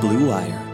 Blue Wire.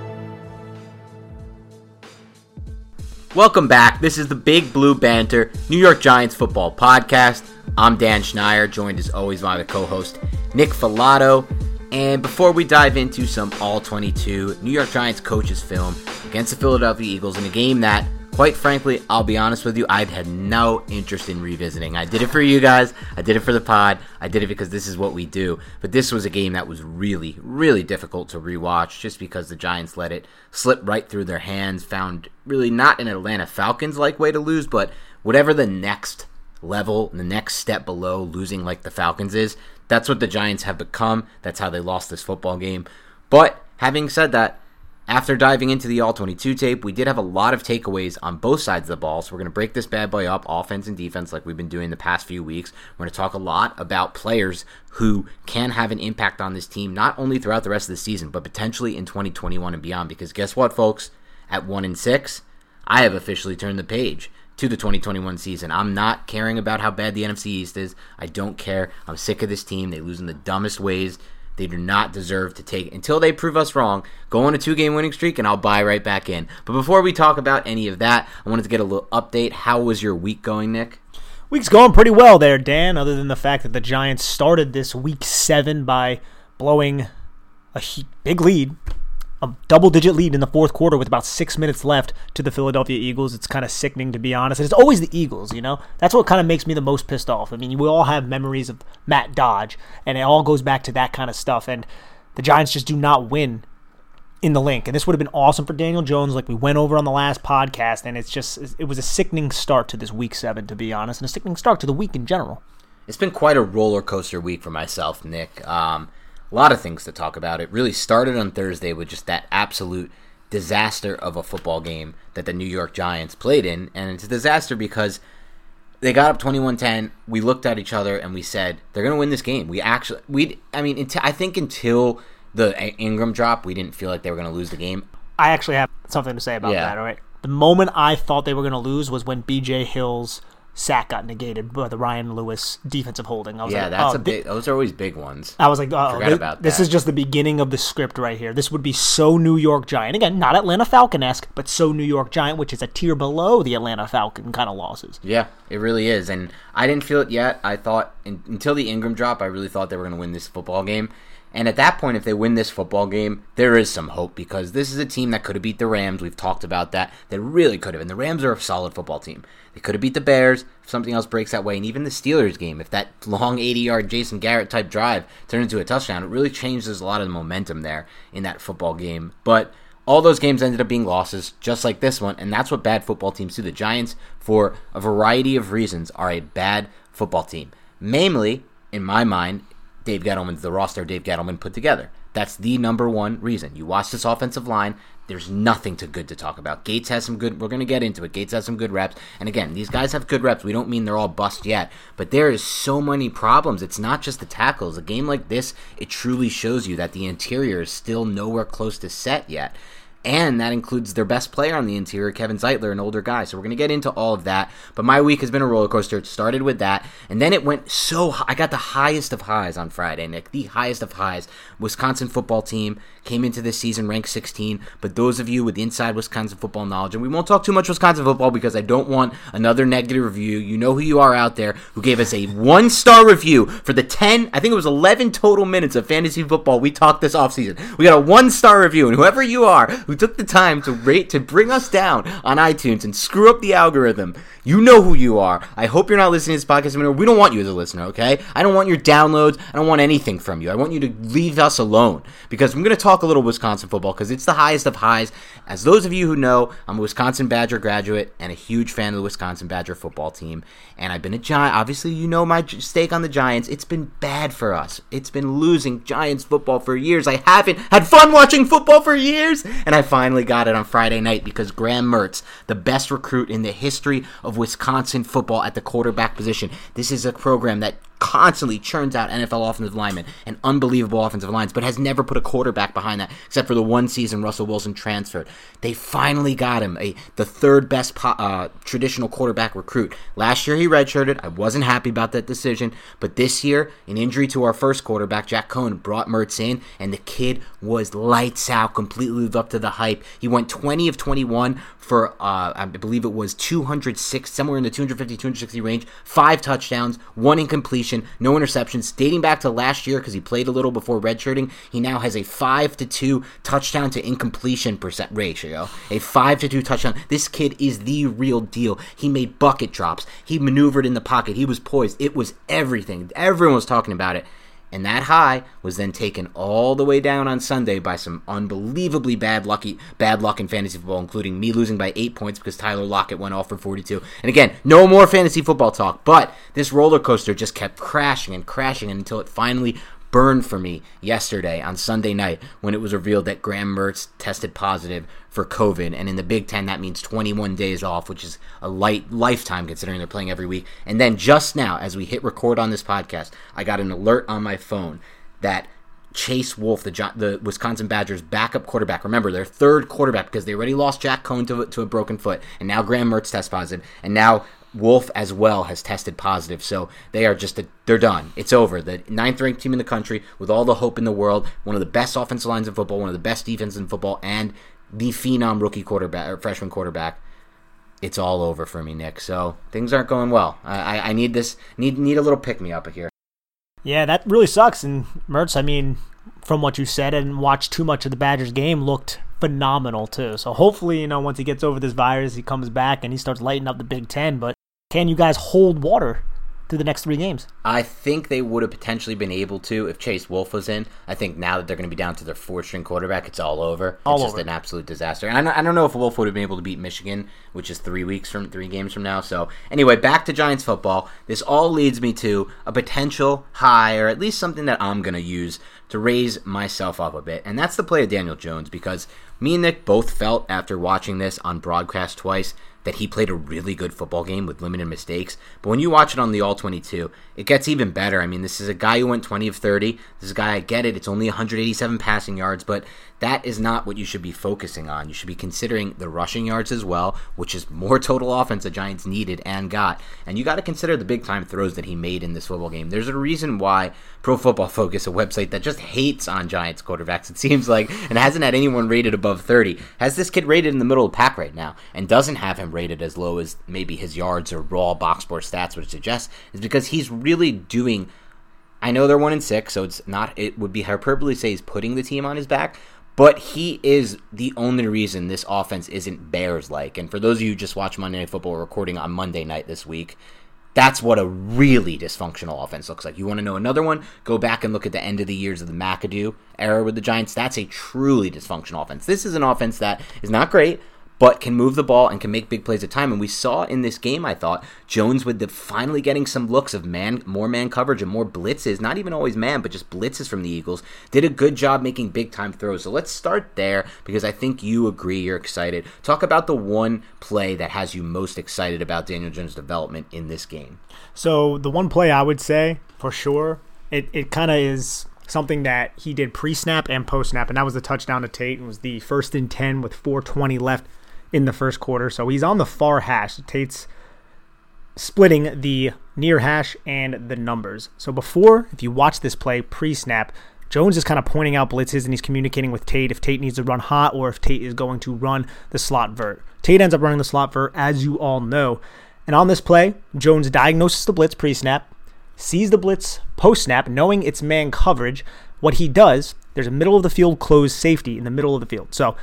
Welcome back. This is the Big Blue Banter New York Giants football podcast. I'm Dan Schneier, joined as always by the co host Nick Falato. And before we dive into some All 22 New York Giants coaches film against the Philadelphia Eagles in a game that quite frankly, I'll be honest with you, I've had no interest in revisiting. I did it for you guys, I did it for the pod, I did it because this is what we do. But this was a game that was really, really difficult to rewatch just because the Giants let it slip right through their hands, found really not an Atlanta Falcons like way to lose, but whatever the next level, the next step below losing like the Falcons is, that's what the Giants have become. That's how they lost this football game. But having said that, after diving into the All 22 tape, we did have a lot of takeaways on both sides of the ball. So we're going to break this bad boy up, offense and defense, like we've been doing the past few weeks. We're going to talk a lot about players who can have an impact on this team, not only throughout the rest of the season, but potentially in 2021 and beyond. Because guess what, folks? At 1 and 6, I have officially turned the page to the 2021 season. I'm not caring about how bad the NFC East is. I don't care. I'm sick of this team. They lose in the dumbest ways. They do not deserve to take until they prove us wrong. Go on a two game winning streak and I'll buy right back in. But before we talk about any of that, I wanted to get a little update. How was your week going, Nick? Week's going pretty well there, Dan, other than the fact that the Giants started this week seven by blowing a big lead a double digit lead in the fourth quarter with about six minutes left to the Philadelphia Eagles. It's kind of sickening, to be honest. And it's always the Eagles, you know? That's what kind of makes me the most pissed off. I mean, we all have memories of Matt Dodge, and it all goes back to that kind of stuff. And the Giants just do not win in the Linc. And this would have been awesome for Daniel Jones, like we went over on the last podcast. And it's just, it was a sickening start to this week seven, to be honest, and a sickening start to the week in general. It's been quite a roller coaster week for myself, Nick. Um, a lot of things to talk about. It really started on Thursday with just that absolute disaster of a football game that the New York Giants played in. And it's a disaster because they got up 21-10. We looked at each other and we said, they're going to win this game. We actually, we, I mean, until, I think until the Engram drop, we didn't feel like they were going to lose the game. I actually have something to say about yeah. that, all right? The moment I thought they were going to lose was when BJ Hill's sack got negated by the Ryan Lewis defensive holding. I was Yeah, like, that's oh, a big. Those are always big ones. I was like, oh, Forgot thi- about this that. is just the beginning of the script right here. This would be so New York Giant. Again, not Atlanta Falcon esque, but so New York Giant, which is a tier below the Atlanta Falcon kind of losses. Yeah, it really is. And I didn't feel it yet. I thought in, until the Engram drop, I really thought they were going to win this football game. And at that point, if they win this football game, there is some hope because this is a team that could have beat the Rams. We've talked about that. They really could have. And the Rams are a solid football team. They could have beat the Bears if something else breaks that way. And even the Steelers game, if that long 80 yard Jason Garrett type drive turned into a touchdown, it really changes a lot of the momentum there in that football game. But all those games ended up being losses, just like this one, and that's what bad football teams do. The Giants, for a variety of reasons, are a bad football team. Mainly, in my mind, Dave Gettleman's the roster Dave Gettleman put together. That's the number one reason. You watch this offensive line, there's nothing to good to talk about. Gates has some good, we're going to get into it. Gates has some good reps. And again, these guys have good reps. We don't mean they're all bust yet, but there is so many problems. It's not just the tackles. A game like this, it truly shows you that the interior is still nowhere close to set yet. And that includes their best player on the interior, Kevin Zeitler, an older guy. So we're going to get into all of that. But my week has been a roller coaster. It started with that, and then it went so high. I got the highest of highs on Friday, Nick. The highest of highs. Wisconsin football team came into this season ranked 16. But those of you with inside Wisconsin football knowledge, and we won't talk too much Wisconsin football because I don't want another negative review. You know who you are out there who gave us a one star review for the 10, I think it was 11 total minutes of fantasy football we talked this offseason. We got a one star review, and whoever you are who took the time to rate to bring us down on iTunes and screw up the algorithm, you know who you are. I hope you're not listening to this podcast anymore. We don't want you as a listener, okay? I don't want your downloads. I don't want anything from you. I want you to leave us alone because I'm going to talk a little Wisconsin football because it's the highest of highs. As those of you who know, I'm a Wisconsin Badger graduate and a huge fan of the Wisconsin Badger football team. And I've been a Giant. Obviously, you know my stake on the Giants. It's been bad for us. It's been losing Giants football for years. I haven't had fun watching football for years. And I finally got it on Friday night because Graham Mertz, the best recruit in the history of Wisconsin football at the quarterback position. This is a program that constantly churns out NFL offensive linemen and unbelievable offensive lines, but has never put a quarterback behind that, except for the one season Russell Wilson transferred. They finally got him, a the third best po- uh, traditional quarterback recruit. Last year he redshirted. I wasn't happy about that decision, but this year, an injury to our first quarterback, Jack Coan, brought Mertz in, and the kid was lights out, completely lived up to the hype. He went 20 of 21 for, uh, I believe it was 206, somewhere in the 250, 260 range, five touchdowns, one incompletion, no interceptions. Dating back to last year, because he played a little before redshirting, he now has a 5 to 2 touchdown to incompletion percent ratio. A 5 to 2 touchdown. This kid is the real deal. He made bucket drops, he maneuvered in the pocket, he was poised. It was everything. Everyone was talking about it. And that high was then taken all the way down on Sunday by some unbelievably bad lucky bad luck in fantasy football, including me losing by eight points because Tyler Lockett went off for 42. And again, no more fantasy football talk, but this roller coaster just kept crashing and crashing until it finally burned for me yesterday on Sunday night when it was revealed that Graham Mertz tested positive for COVID. And in the Big Ten, that means 21 days off, which is a light lifetime considering they're playing every week. And then just now, as we hit record on this podcast, I got an alert on my phone that Chase Wolf, the the Wisconsin Badgers backup quarterback. Remember, their third quarterback because they already lost Jack Coan to, to a broken foot, and now Graham Mertz test positive, and now Wolf as well has tested positive. So they are just a, they're done. It's over. The ninth ranked team in the country with all the hope in the world, one of the best offensive lines in football, one of the best defenses in football, and the phenom rookie quarterback or freshman quarterback. It's all over for me, Nick. So things aren't going well. I, I, I need this need need a little pick me up here. Yeah, that really sucks. And Mertz, I mean, from what you said and watched too much of the Badgers game, looked phenomenal too. So hopefully, you know, once he gets over this virus, he comes back and he starts lighting up the Big Ten. But can you guys hold water through the next three games? I think they would have potentially been able to if Chase Wolf was in. I think now that they're going to be down to their four string quarterback, it's all over. All it's just over. an absolute disaster. And I don't know if Wolf would have been able to beat Michigan, which is three weeks from three games from now. So anyway, back to Giants football. This all leads me to a potential high, or at least something that I'm going to use to raise myself up a bit, and that's the play of Daniel Jones because Me and Nick both felt after watching this on broadcast twice that he played a really good football game with limited mistakes. But when you watch it on the All 22, it gets even better. I mean, this is a guy who went 20 of 30. This is a guy, I get it, it's only 187 passing yards, but that is not what you should be focusing on. You should be considering the rushing yards as well, which is more total offense the Giants needed and got. And you got to consider the big time throws that he made in this football game. There's a reason why Pro Football Focus, a website that just hates on Giants quarterbacks, it seems like, and hasn't had anyone rated above 30, has this kid rated in the middle of the pack right now and doesn't have him rated as low as maybe his yards or raw box score stats would suggest, is because he's really doing. I know they're one and six, so it's not. It would be hyperbole to say he's putting the team on his back, but he is the only reason this offense isn't Bears like. And for those of you who just watch Monday Night Football recording on Monday night this week, that's what a really dysfunctional offense looks like. You want to know another one? Go back and look at the end of the years of the McAdoo era with the Giants. That's a truly dysfunctional offense. This is an offense that is not great, but can move the ball and can make big plays at time. And we saw in this game, I thought, Jones with the finally getting some looks of man, more man coverage and more blitzes, not even always man, but just blitzes from the Eagles, did a good job making big time throws. So let's start there because I think you agree, you're excited. Talk about the one play that has you most excited about Daniel Jones' development in this game. So the one play I would say for sure, it, it kind of is something that he did pre-snap and post-snap, and that was the touchdown to Tate. It was the first and ten with 4:20 left in the first quarter. So he's on the far hash. Tate's splitting the near hash and the numbers. So before, if you watch this play pre-snap, Jones is kind of pointing out blitzes and he's communicating with Tate if Tate needs to run hot or if Tate is going to run the slot vert. Tate ends up running the slot vert, as you all know. And on this play, Jones diagnoses the blitz pre snap, sees the blitz post snap, knowing it's man coverage. What he does, there's a middle of the field closed safety in the middle of the field. So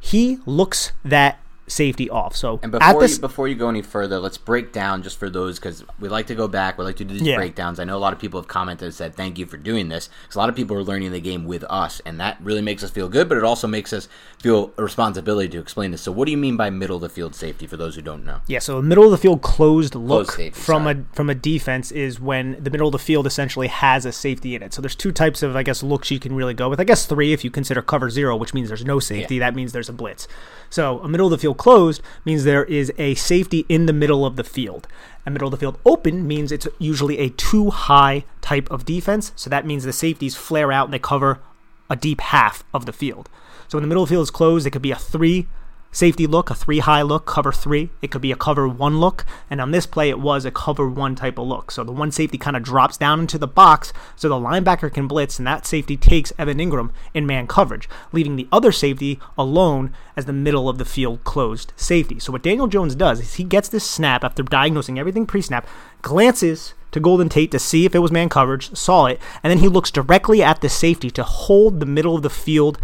he looks that safety off. So and before this, you, before you go any further, let's break down just for those because we like to go back. We like to do these yeah. breakdowns. I know a lot of people have commented and said thank you for doing this because a lot of people are learning the game with us, and that really makes us feel good. But it also makes us feel a responsibility to explain this. So what do you mean by middle of the field safety for those who don't know? Yeah, so a middle of the field closed look from a from a defense is when the middle of the field essentially has a safety in it. So there's two types of I guess looks you can really go with. I guess three if you consider cover zero, which means there's no safety. Yeah. That means there's a blitz. So a middle of the field closed means there is a safety in the middle of the field. A middle of the field open means it's usually a two high type of defense. So that means the safeties flare out and they cover a deep half of the field. So when the middle of the field is closed, it could be a three safety look, a three high look, cover three. It could be a cover one look. And on this play, it was a cover one type of look. So the one safety kind of drops down into the box so the linebacker can blitz, and that safety takes Evan Engram in man coverage, leaving the other safety alone as the middle of the field closed safety. So what Daniel Jones does is he gets this snap after diagnosing everything pre snap, glances to Golden Tate to see if it was man coverage, saw it, and then he looks directly at the safety to hold the middle of the field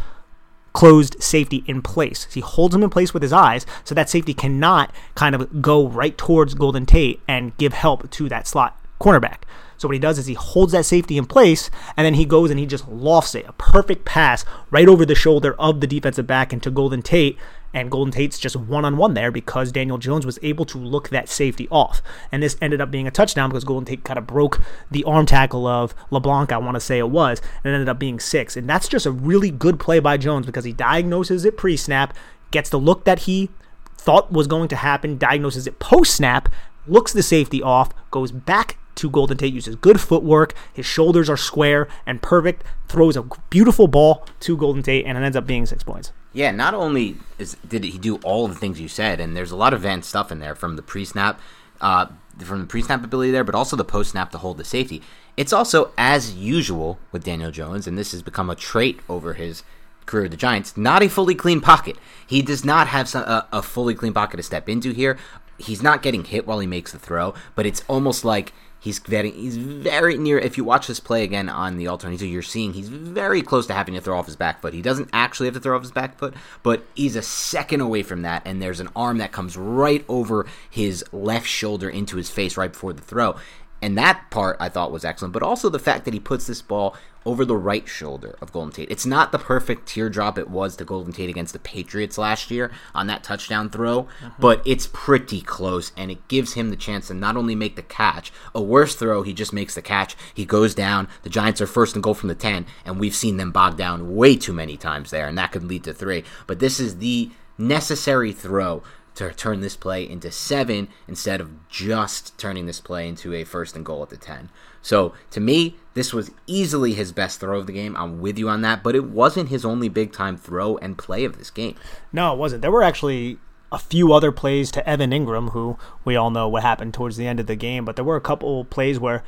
closed safety in place. So he holds him in place with his eyes so that safety cannot kind of go right towards Golden Tate and give help to that slot cornerback. So what he does is he holds that safety in place and then he goes and he just lofts it. A perfect pass right over the shoulder of the defensive back into Golden Tate. And Golden Tate's just one on one there because Daniel Jones was able to look that safety off. And this ended up being a touchdown because Golden Tate kind of broke the arm tackle of LeBlanc, I want to say it was, and it ended up being six. And that's just a really good play by Jones because he diagnoses it pre snap, gets the look that he thought was going to happen, diagnoses it post snap, looks the safety off, goes back to Golden Tate, uses good footwork, his shoulders are square and perfect, throws a beautiful ball to Golden Tate, and it ends up being six points. Yeah, not only is, did he do all of the things you said, and there's a lot of advanced stuff in there from the pre-snap, uh, from the pre-snap ability there, but also the post-snap to hold the safety. It's also as usual with Daniel Jones, and this has become a trait over his career with the Giants. Not a fully clean pocket. He does not have some, a, a fully clean pocket to step into here. He's not getting hit while he makes the throw, but it's almost like He's getting he's very near. If you watch this play again on the alternate, you're seeing he's very close to having to throw off his back foot. He doesn't actually have to throw off his back foot, but he's a second away from that, and there's an arm that comes right over his left shoulder into his face right before the throw. And that part I thought was excellent, but also the fact that he puts this ball over the right shoulder of Golden Tate. It's not the perfect teardrop it was to Golden Tate against the Patriots last year on that touchdown throw, mm-hmm. but it's pretty close and it gives him the chance to not only make the catch, a worse throw, he just makes the catch, he goes down, the Giants are first and goal from the 10, and we've seen them bog down way too many times there, and that could lead to three. But this is the necessary throw to turn this play into seven instead of just turning this play into a first and goal at the 10. So to me, this was easily his best throw of the game. I'm with you on that, but it wasn't his only big time throw and play of this game. No, it wasn't. There were actually a few other plays to Evan Engram, who we all know what happened towards the end of the game, but there were a couple plays where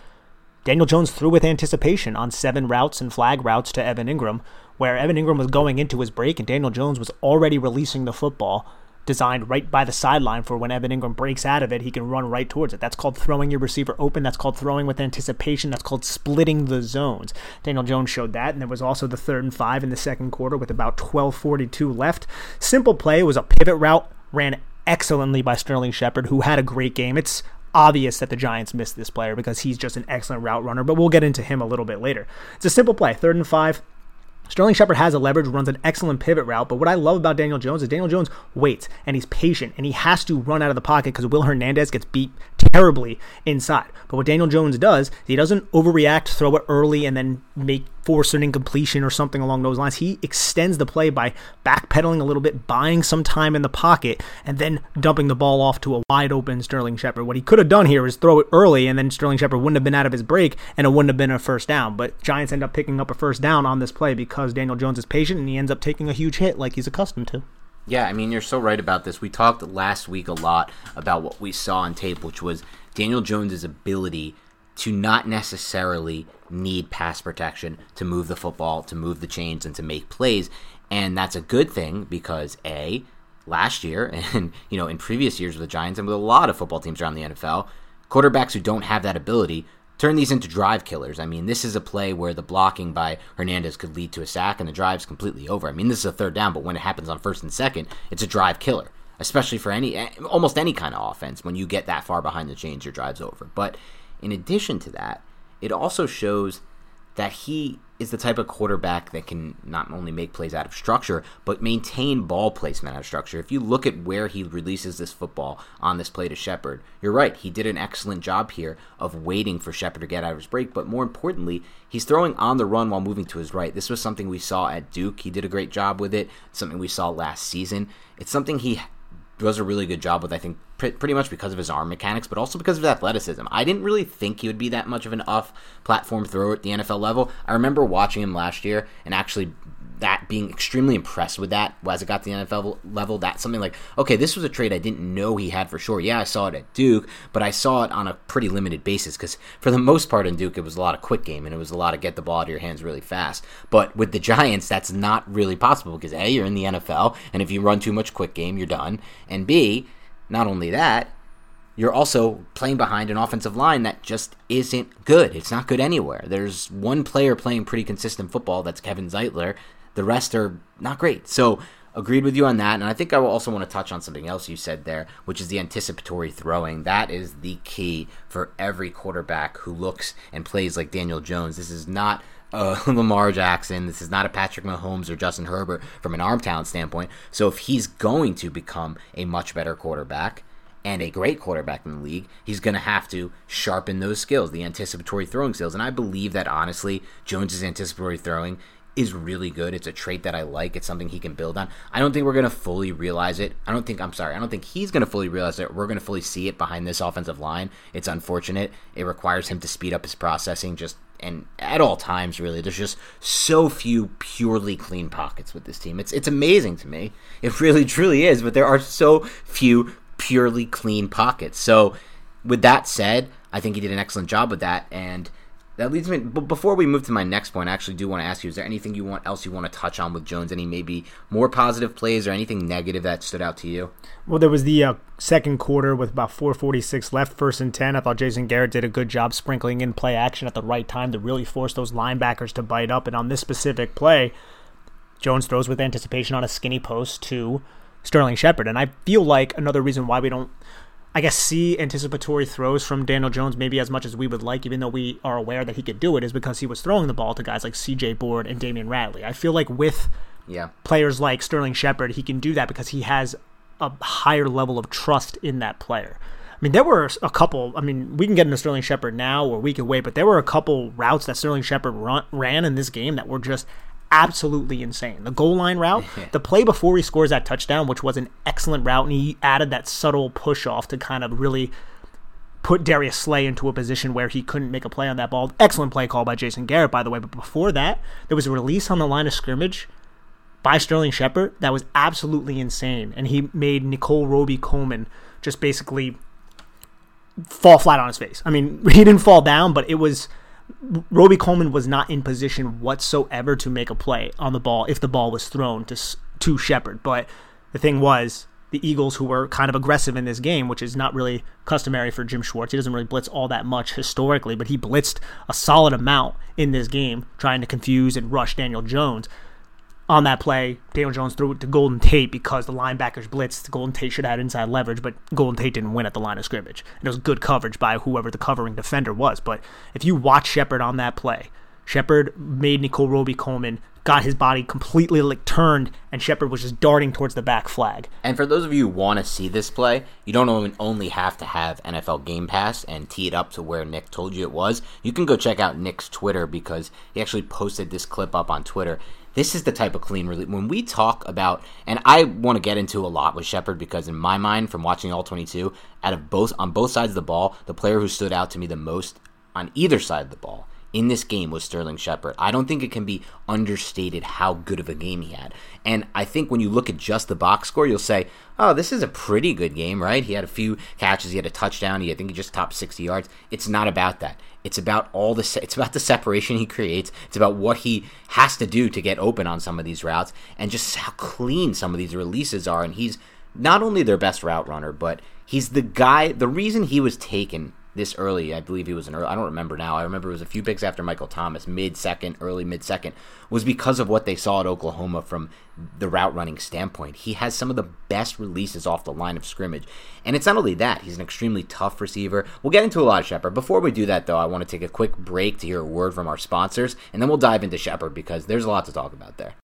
Daniel Jones threw with anticipation on seven routes and flag routes to Evan Engram, where Evan Engram was going into his break and Daniel Jones was already releasing the football designed right by the sideline for when Evan Engram breaks out of it, he can run right towards it. That's called throwing your receiver open. That's called throwing with anticipation. That's called splitting the zones. Daniel Jones showed that, and there was also the third and five in the second quarter with about 12:42 left. Simple play. Was a pivot route, ran excellently by Sterling Shepard, who had a great game. It's obvious that the Giants missed this player because he's just an excellent route runner, but we'll get into him a little bit later. It's a simple play, third and five. Sterling Shepard has a leverage, runs an excellent pivot route, but what I love about Daniel Jones is Daniel Jones waits and he's patient and he has to run out of the pocket because Will Hernandez gets beat terribly inside. But what Daniel Jones does, he doesn't overreact, throw it early, and then make force an incompletion or something along those lines. He extends the play by backpedaling a little bit, buying some time in the pocket, and then dumping the ball off to a wide open Sterling Shepard. What he could have done here is throw it early, and then Sterling Shepard wouldn't have been out of his break, and it wouldn't have been a first down. But Giants end up picking up a first down on this play because Daniel Jones is patient and he ends up taking a huge hit like he's accustomed to. Yeah, I mean, you're so right about this. We talked last week a lot about what we saw on tape, which was Daniel Jones's ability to not necessarily need pass protection to move the football, to move the chains, and to make plays. And that's a good thing because A, last year and you know in previous years with the Giants and with a lot of football teams around the NFL, quarterbacks who don't have that ability turn these into drive killers. I mean, this is a play where the blocking by Hernandez could lead to a sack and the drive's completely over. I mean, this is a third down, but when it happens on first and second, it's a drive killer, especially for any almost any kind of offense. When you get that far behind the chains, your drive's over. But in addition to that, it also shows that he is the type of quarterback that can not only make plays out of structure, but maintain ball placement out of structure. If you look at where he releases this football on this play to Shepard, you're right. He did an excellent job here of waiting for Shepard to get out of his break, but more importantly, he's throwing on the run while moving to his right. This was something we saw at Duke. He did a great job with it, something we saw last season. It's something he does a really good job with, I think, pretty much because of his arm mechanics, but also because of his athleticism. I didn't really think he would be that much of an off platform thrower at the NFL level. I remember watching him last year and actually that being extremely impressed with that as it got to the NFL level. That's something like, okay, this was a trade I didn't know he had for sure. Yeah, I saw it at Duke, but I saw it on a pretty limited basis because for the most part in Duke, it was a lot of quick game and it was a lot of get the ball out of your hands really fast. But with the Giants, that's not really possible because A, you're in the NFL, and if you run too much quick game, you're done. And B, not only that, you're also playing behind an offensive line that just isn't good. It's not good anywhere. There's one player playing pretty consistent football, that's Kevin Zeitler, the rest are not great. So agreed with you on that. And I think I will also want to touch on something else you said there, which is the anticipatory throwing. That is the key for every quarterback who looks and plays like Daniel Jones. This is not uh, Lamar Jackson. This is not a Patrick Mahomes or Justin Herbert from an arm talent standpoint. So if he's going to become a much better quarterback, and a great quarterback in the league, he's going to have to sharpen those skills, the anticipatory throwing skills. And I believe that honestly, Jones's anticipatory throwing is really good. It's a trait that I like. It's something he can build on. I don't think we're going to fully realize it. I don't think, I'm sorry, I don't think he's going to fully realize it. We're going to fully see it behind this offensive line. It's unfortunate. It requires him to speed up his processing just and at all times really there's just so few purely clean pockets with this team it's it's amazing to me it really truly is but there are so few purely clean pockets so with that said i think he did an excellent job with that and that leads me. But before we move to my next point, I actually do want to ask you: Is there anything you want else you want to touch on with Jones? Any maybe more positive plays or anything negative that stood out to you? Well, there was the uh, second quarter with about 4:46 left, first and ten. I thought Jason Garrett did a good job sprinkling in play action at the right time to really force those linebackers to bite up. And on this specific play, Jones throws with anticipation on a skinny post to Sterling Shepard, and I feel like another reason why we don't I guess, see anticipatory throws from Daniel Jones maybe as much as we would like, even though we are aware that he could do it, is because he was throwing the ball to guys like CJ Board and Damion Ratley. I feel like with Yeah. players like Sterling Shepard, he can do that because he has a higher level of trust in that player. I mean, there were a couple. I mean, we can get into Sterling Shepard now, or we can wait. But there were a couple routes that Sterling Shepard run, ran in this game that were just absolutely insane. The goal line route, the play before he scores that touchdown, which was an excellent route, and he added that subtle push off to kind of really put Darius Slay into a position where he couldn't make a play on that ball. Excellent play call by Jason Garrett, by the way. But before that, there was a release on the line of scrimmage by Sterling Shepard that was absolutely insane. And he made Nickell Robey-Coleman just basically fall flat on his face. I mean, he didn't fall down, but it was Robey-Coleman was not in position whatsoever to make a play on the ball if the ball was thrown to to Shepard. But the thing was, the Eagles, who were kind of aggressive in this game, which is not really customary for Jim Schwartz, he doesn't really blitz all that much historically, but he blitzed a solid amount in this game, trying to confuse and rush Daniel Jones on that play, Daniel Jones threw it to Golden Tate because the linebackers blitzed. Golden Tate should have had inside leverage, but Golden Tate didn't win at the line of scrimmage. And it was good coverage by whoever the covering defender was. But if you watch Shepard on that play, Shepard made Nickell Robey-Coleman, got his body completely like turned, and Shepard was just darting towards the back flag. And for those of you who want to see this play, you don't only- only have to have NFL Game Pass and tee it up to where Nick told you it was. You can go check out Nick's Twitter because he actually posted this clip up on Twitter. This is the type of clean release. When we talk about, and I want to get into a lot with Shepard because in my mind, from watching all 22, out of both on both sides of the ball, the player who stood out to me the most on either side of the ball in this game was Sterling Shepard. I don't think it can be understated how good of a game he had. And I think when you look at just the box score, you'll say, oh, this is a pretty good game, right? He had a few catches, he had a touchdown, he, I think he just topped 60 yards. It's not about that. It's about all the it's about the separation he creates. It's about what he has to do to get open on some of these routes and just how clean some of these releases are and he's not only their best route runner, but he's the guy the reason he was taken this early. I believe he was an early. I don't remember now. I remember it was a few picks after Michael Thomas, mid second, early mid second, was because of what they saw at Oklahoma from the route running standpoint. He has some of the best releases off the line of scrimmage, and it's not only that. He's an extremely tough receiver. We'll get into a lot of Shepard. Before we do that, though, I want to take a quick break to hear a word from our sponsors, and then we'll dive into Shepard because there's a lot to talk about there.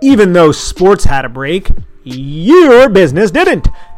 Even though sports had a break, your business didn't.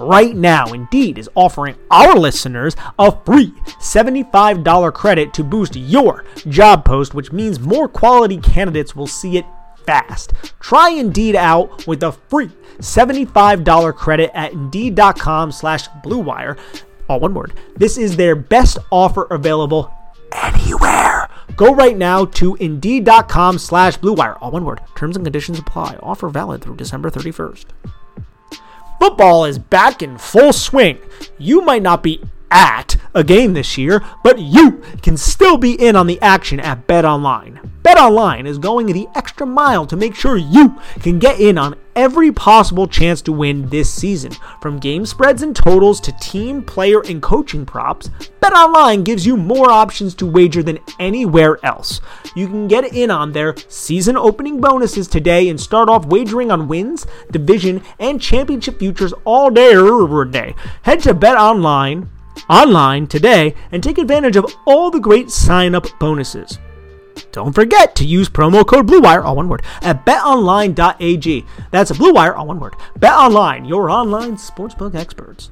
Right now, Indeed is offering our listeners a free $75 credit to boost your job post, which means more quality candidates will see it fast. Try Indeed out with a free $75 credit at Indeed.com slash BlueWire. All one word. This is their best offer available anywhere. Go right now to Indeed.com slash BlueWire. All one word. Terms and conditions apply. Offer valid through December 31st. Football is back in full swing. You might not be at a game this year, but you can still be in on the action at BetOnline. BetOnline is going the extra mile to make sure you can get in on every possible chance to win this season. From game spreads and totals to team, player, and coaching props, BetOnline gives you more options to wager than anywhere else. You can get in on their season opening bonuses today and start off wagering on wins, division, and championship futures all day every day. Head to BetOnline online today and take advantage of all the great sign up bonuses. Don't forget to use promo code BlueWire, all one word, at betonline.ag. That's a BlueWire, all one word. BetOnline, your online sportsbook experts.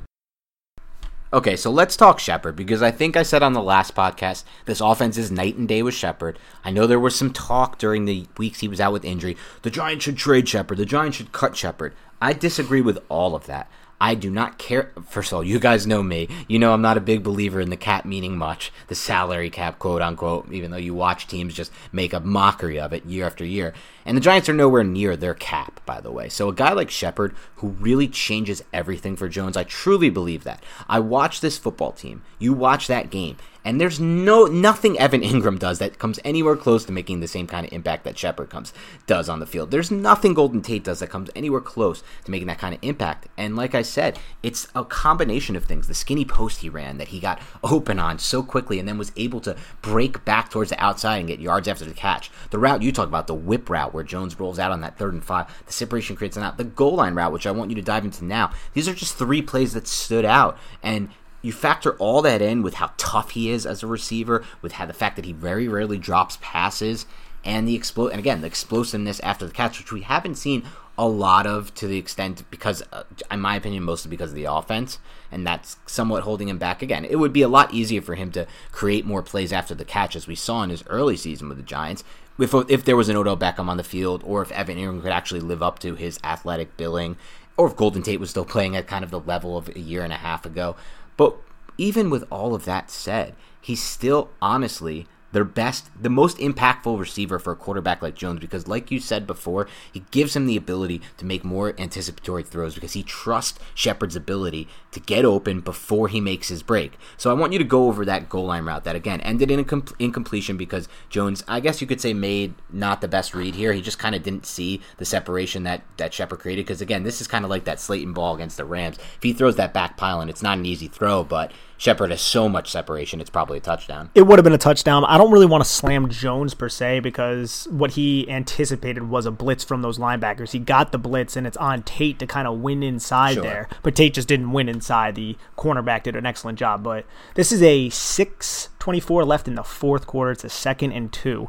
Okay, so let's talk Shepard because I think I said on the last podcast this offense is night and day with Shepard. I know there was some talk during the weeks he was out with injury. The Giants should trade Shepard. The Giants should cut Shepard. I disagree with all of that. I do not care. First of all, you guys know me. You know I'm not a big believer in the cap meaning much, the salary cap, quote unquote, even though you watch teams just make a mockery of it year after year. And the Giants are nowhere near their cap, by the way. So a guy like Shepard, who really changes everything for Jones, I truly believe that. I watch this football team. You watch that game, and there's no nothing Evan Engram does that comes anywhere close to making the same kind of impact that Shepard comes does on the field. There's nothing Golden Tate does that comes anywhere close to making that kind of impact. And like I said, it's a combination of things. The skinny post he ran that he got open on so quickly and then was able to break back towards the outside and get yards after the catch. The route you talk about, the whip route where Jones rolls out on that third and five, the separation creates an out, the goal line route, which I want you to dive into now. These are just three plays that stood out. And you factor all that in with how tough he is as a receiver, with how the fact that he very rarely drops passes, and the explo- and again the explosiveness after the catch, which we haven't seen a lot of to the extent because, uh, in my opinion, mostly because of the offense, and that's somewhat holding him back. Again, it would be a lot easier for him to create more plays after the catch, as we saw in his early season with the Giants. If, if there was an Odell Beckham on the field, or if Evan Engram could actually live up to his athletic billing, or if Golden Tate was still playing at kind of the level of a year and a half ago. But even with all of that said, he's still honestly their best, the most impactful receiver for a quarterback like Jones because, like you said before, he gives him the ability to make more anticipatory throws because he trusts Shepard's ability to get open before he makes his break. So I want you to go over that goal line route that again ended in com- incompletion because Jones, I guess you could say, made not the best read here. He just kind of didn't see the separation that that Shepard created because again, this is kind of like that Slayton ball against the Rams. If he throws that back pylon, it's not an easy throw, but Shepard has so much separation, it's probably a touchdown. It would have been a touchdown. I don't really want to slam Jones per se because what he anticipated was a blitz from those linebackers. He got the blitz, and it's on Tate to kind of win inside sure. there. But Tate just didn't win inside. The cornerback did an excellent job. But this is a 6.24 left in the fourth quarter. It's a second and two.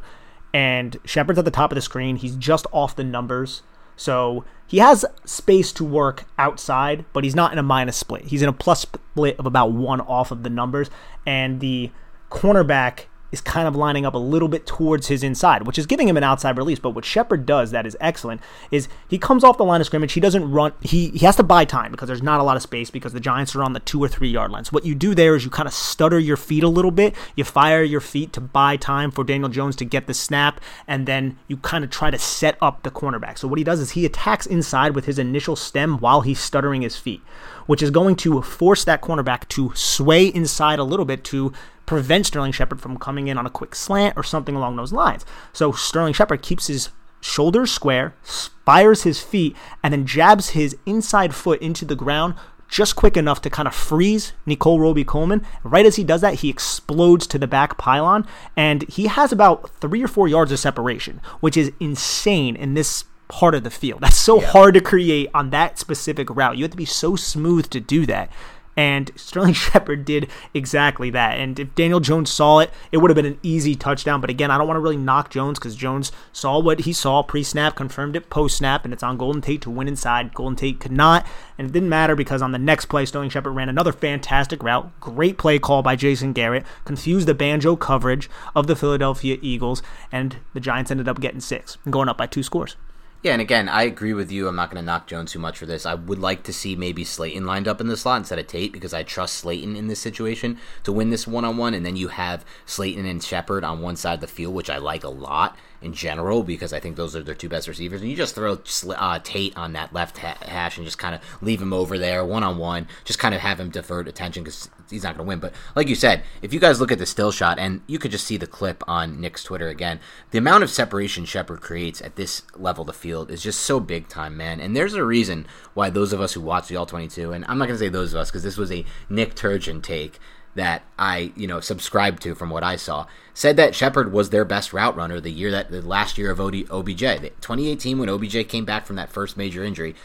And Shepard's at the top of the screen. He's just off the numbers. So he has space to work outside, but he's not in a minus split. He's in a plus split of about one off of the numbers. And the cornerback is kind of lining up a little bit towards his inside, which is giving him an outside release. But what Shepard does that is excellent is he comes off the line of scrimmage. He doesn't run. He he has to buy time because there's not a lot of space because the Giants are on the two or three yard lines. So what you do there is you kind of stutter your feet a little bit. You fire your feet to buy time for Daniel Jones to get the snap, and then you kind of try to set up the cornerback. So what he does is he attacks inside with his initial stem while he's stuttering his feet, which is going to force that cornerback to sway inside a little bit to prevent Sterling Shepard from coming in on a quick slant or something along those lines. So Sterling Shepard keeps his shoulders square, fires his feet, and then jabs his inside foot into the ground just quick enough to kind of freeze Nickell Robey-Coleman. Right as he does that, he explodes to the back pylon, and he has about three or four yards of separation, which is insane in this part of the field. That's so yeah. hard to create on that specific route. You have to be so smooth to do that. And Sterling Shepard did exactly that. And if Daniel Jones saw it, it would have been an easy touchdown. But again, I don't want to really knock Jones because Jones saw what he saw pre snap, confirmed it post snap, and it's on Golden Tate to win inside. Golden Tate could not. And it didn't matter because on the next play, Sterling Shepard ran another fantastic route. Great play call by Jason Garrett. Confused the banjo coverage of the Philadelphia Eagles. And the Giants ended up getting six and going up by two scores. Yeah, and again, I agree with you. I'm not going to knock Jones too much for this. I would like to see maybe Slayton lined up in the slot instead of Tate because I trust Slayton in this situation to win this one on one. And then you have Slayton and Shepard on one side of the field, which I like a lot in general because I think those are their two best receivers. And you just throw uh, Tate on that left ha- hash and just kind of leave him over there one on one, just kind of have him divert attention because he's not going to win. But like you said, if you guys look at the still shot, and you could just see the clip on Nick's Twitter again, the amount of separation Shepard creates at this level of the field is just so big time, man. And there's a reason why those of us who watch the All 22, and I'm not going to say those of us because this was a Nick Turgeon take that I, you know, subscribed to from what I saw, said that Shepard was their best route runner the year that the last year of OD, OBJ. 2018 when OBJ came back from that first major injury,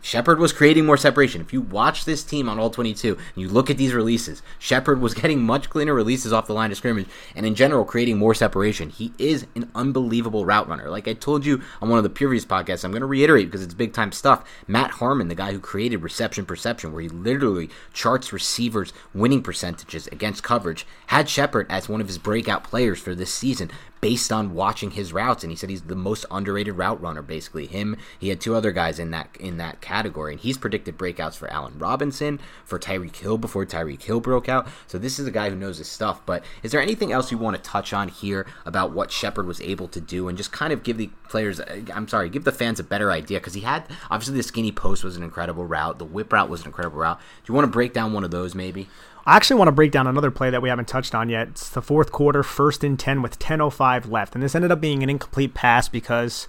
Shepard was creating more separation. If you watch this team on all 22 and you look at these releases, Shepard was getting much cleaner releases off the line of scrimmage and in general creating more separation. He is an unbelievable route runner. Like I told you on one of the previous podcasts, I'm going to reiterate because it's big time stuff. Matt Harmon, the guy who created reception perception, where he literally charts receivers' winning percentages against coverage, had Shepard as one of his breakout players for this season based on watching his routes and he said he's the most underrated route runner basically. Him he had two other guys in that in that category and he's predicted breakouts for Allen Robinson for Tyreek Hill before Tyreek Hill broke out. So this is a guy who knows his stuff but is there anything else you want to touch on here about what Shepard was able to do and just kind of give the players uh, I'm sorry give the fans a better idea? Because he had obviously the skinny post was an incredible route the whip route was an incredible route. Do you want to break down one of those maybe I actually want to break down another play that we haven't touched on yet. It's the fourth quarter, first and 10 with 10.05 left. And this ended up being an incomplete pass because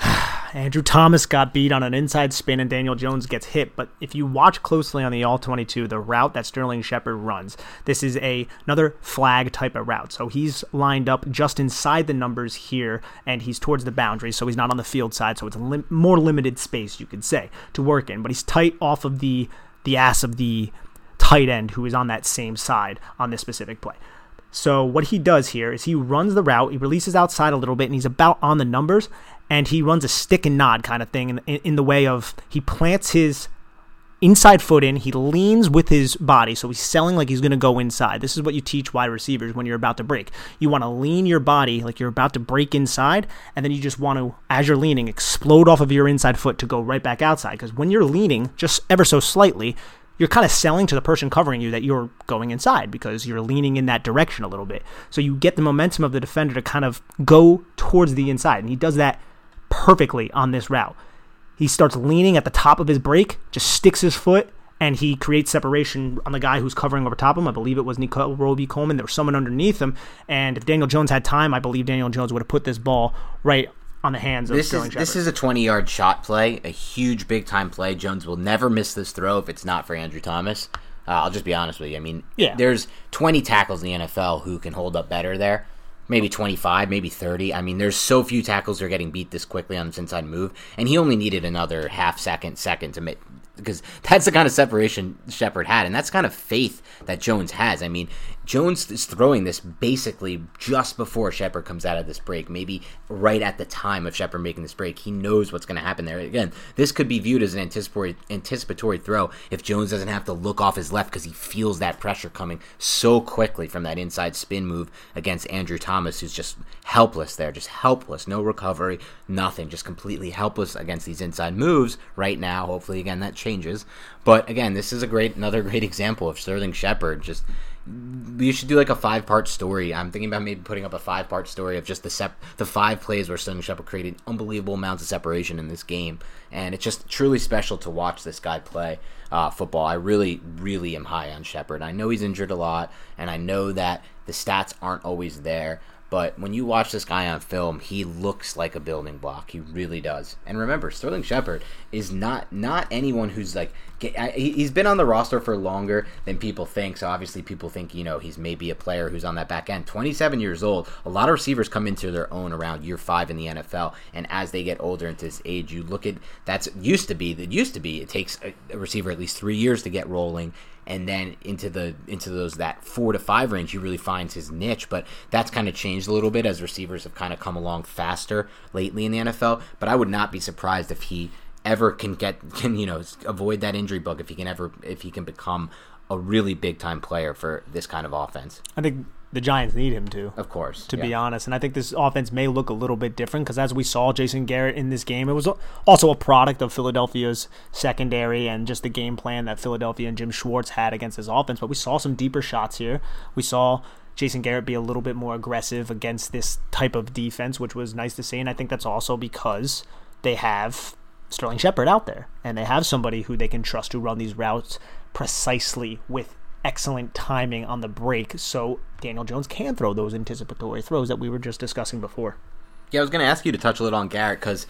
Andrew Thomas got beat on an inside spin and Daniel Jones gets hit. But if you watch closely on the All 22, the route that Sterling Shepard runs, this is a another flag type of route. So he's lined up just inside the numbers here and he's towards the boundary. So he's not on the field side. So it's lim- more limited space, you could say, to work in. But he's tight off of the, the ass of the tight end who is on that same side on this specific play. So what he does here is he runs the route, he releases outside a little bit, and he's about on the numbers, and he runs a stick and nod kind of thing in, in, in the way of he plants his inside foot in, he leans with his body, so he's selling like he's going to go inside. This is what you teach wide receivers when you're about to break. You want to lean your body like you're about to break inside, and then you just want to, as you're leaning, explode off of your inside foot to go right back outside. Because when you're leaning just ever so slightly, you're kind of selling to the person covering you that you're going inside because you're leaning in that direction a little bit. So you get the momentum of the defender to kind of go towards the inside. And he does that perfectly on this route. He starts leaning at the top of his break, just sticks his foot, and he creates separation on the guy who's covering over top of him. I believe it was Nickell Robey-Coleman. There was someone underneath him. And if Daniel Jones had time, I believe Daniel Jones would have put this ball right on the hands of this Sterling is Shepard. this is a 20 yard shot play, a huge big time play. Jones will never miss this throw if it's not for Andrew Thomas. Uh, I'll just be honest with you. I mean, Yeah. there's 20 tackles in the NFL who can hold up better there. Maybe 25, maybe 30. I mean, there's so few tackles who are getting beat this quickly on this inside move, and he only needed another half second, second to make because that's the kind of separation Shepard had, and that's kind of faith that Jones has. I mean, Jones is throwing this basically just before Shepard comes out of this break, maybe right at the time of Shepard making this break. He knows what's going to happen there. Again, this could be viewed as an anticipatory, anticipatory throw if Jones doesn't have to look off his left because he feels that pressure coming so quickly from that inside spin move against Andrew Thomas, who's just helpless there, just helpless, no recovery, nothing, just completely helpless against these inside moves right now. Hopefully, again, that changes. But again, this is a great, another great example of Sterling Shepard just you should do like a five part story. I'm thinking about maybe putting up a five part story of just the sep- the five plays where Sterling Shepard created unbelievable amounts of separation in this game, and it's just truly special to watch this guy play uh, football. I really, really am high on Shepard. I know he's injured a lot, and I know that the stats aren't always there. But when you watch this guy on film, he looks like a building block. He really does. And remember, Sterling Shepard is not not anyone who's like he's been on the roster for longer than people think. So obviously, people think you know he's maybe a player who's on that back end. Twenty seven years old. A lot of receivers come into their own around year five in the NFL, and as they get older into this age, you look at that's used to be that used to be it takes a receiver at least three years to get rolling and then into the into those that four to five range, he really finds his niche. But that's kind of changed a little bit as receivers have kind of come along faster lately in the NFL. But I would not be surprised if he ever can get can you know avoid that injury bug if he can ever if he can become a really big time player for this kind of offense. I think the Giants need him to. Of course, to yeah. be honest. And I think this offense may look a little bit different because as we saw Jason Garrett in this game, it was also a product of Philadelphia's secondary and just the game plan that Philadelphia and Jim Schwartz had against his offense. But we saw some deeper shots here. We saw Jason Garrett be a little bit more aggressive against this type of defense, which was nice to see. And I think that's also because they have Sterling Shepard out there and they have somebody who they can trust to run these routes precisely with excellent timing on the break so Daniel Jones can throw those anticipatory throws that we were just discussing before. Yeah, I was going to ask you to touch a little on Garrett because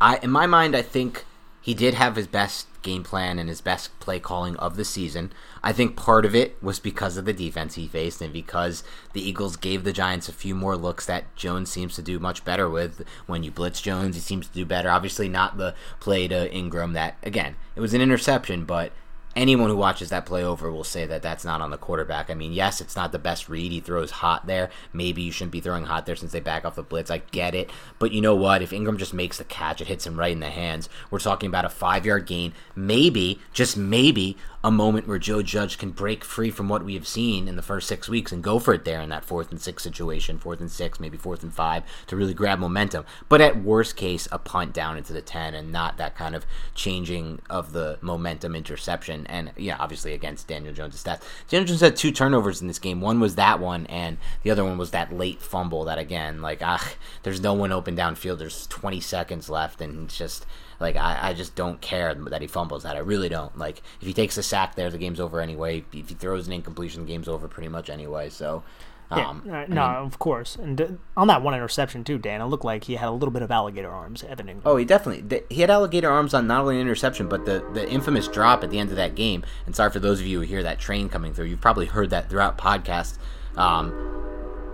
I, in my mind, I think he did have his best game plan and his best play calling of the season. I think part of it was because of the defense he faced and because the Eagles gave the Giants a few more looks that Jones seems to do much better with. When you blitz Jones, he seems to do better. Obviously, not the play to Engram that, again, it was an interception, but anyone who watches that play over will say that that's not on the quarterback. I mean, yes, it's not the best read. He throws hot there. Maybe you shouldn't be throwing hot there since they back off the blitz. I get it. But you know what? If Engram just makes the catch, it hits him right in the hands. We're talking about a five yard gain. Maybe, just maybe, a moment where Joe Judge can break free from what we have seen in the first six weeks and go for it there in that fourth and six situation, fourth and six, maybe fourth and five, to really grab momentum. But at worst case, a punt down into the 10 and not that kind of changing of the momentum interception. And yeah, obviously against Daniel Jones' stats. Daniel Jones had two turnovers in this game. One was that one, and the other one was that late fumble that, again, like, ah, there's no one open downfield. There's 20 seconds left, and it's just like I, I just don't care that he fumbles that. I really don't. Like if he takes a sack there, the game's over anyway. If he throws an incompletion, the game's over pretty much anyway. So. Um, yeah, no, mean, of course. And on that one interception too, Dan, it looked like he had a little bit of alligator arms. Evan. Oh, he definitely he had alligator arms on not only an interception but the the infamous drop at the end of that game. And sorry for those of you who hear that train coming through. You've probably heard that throughout podcasts. Um,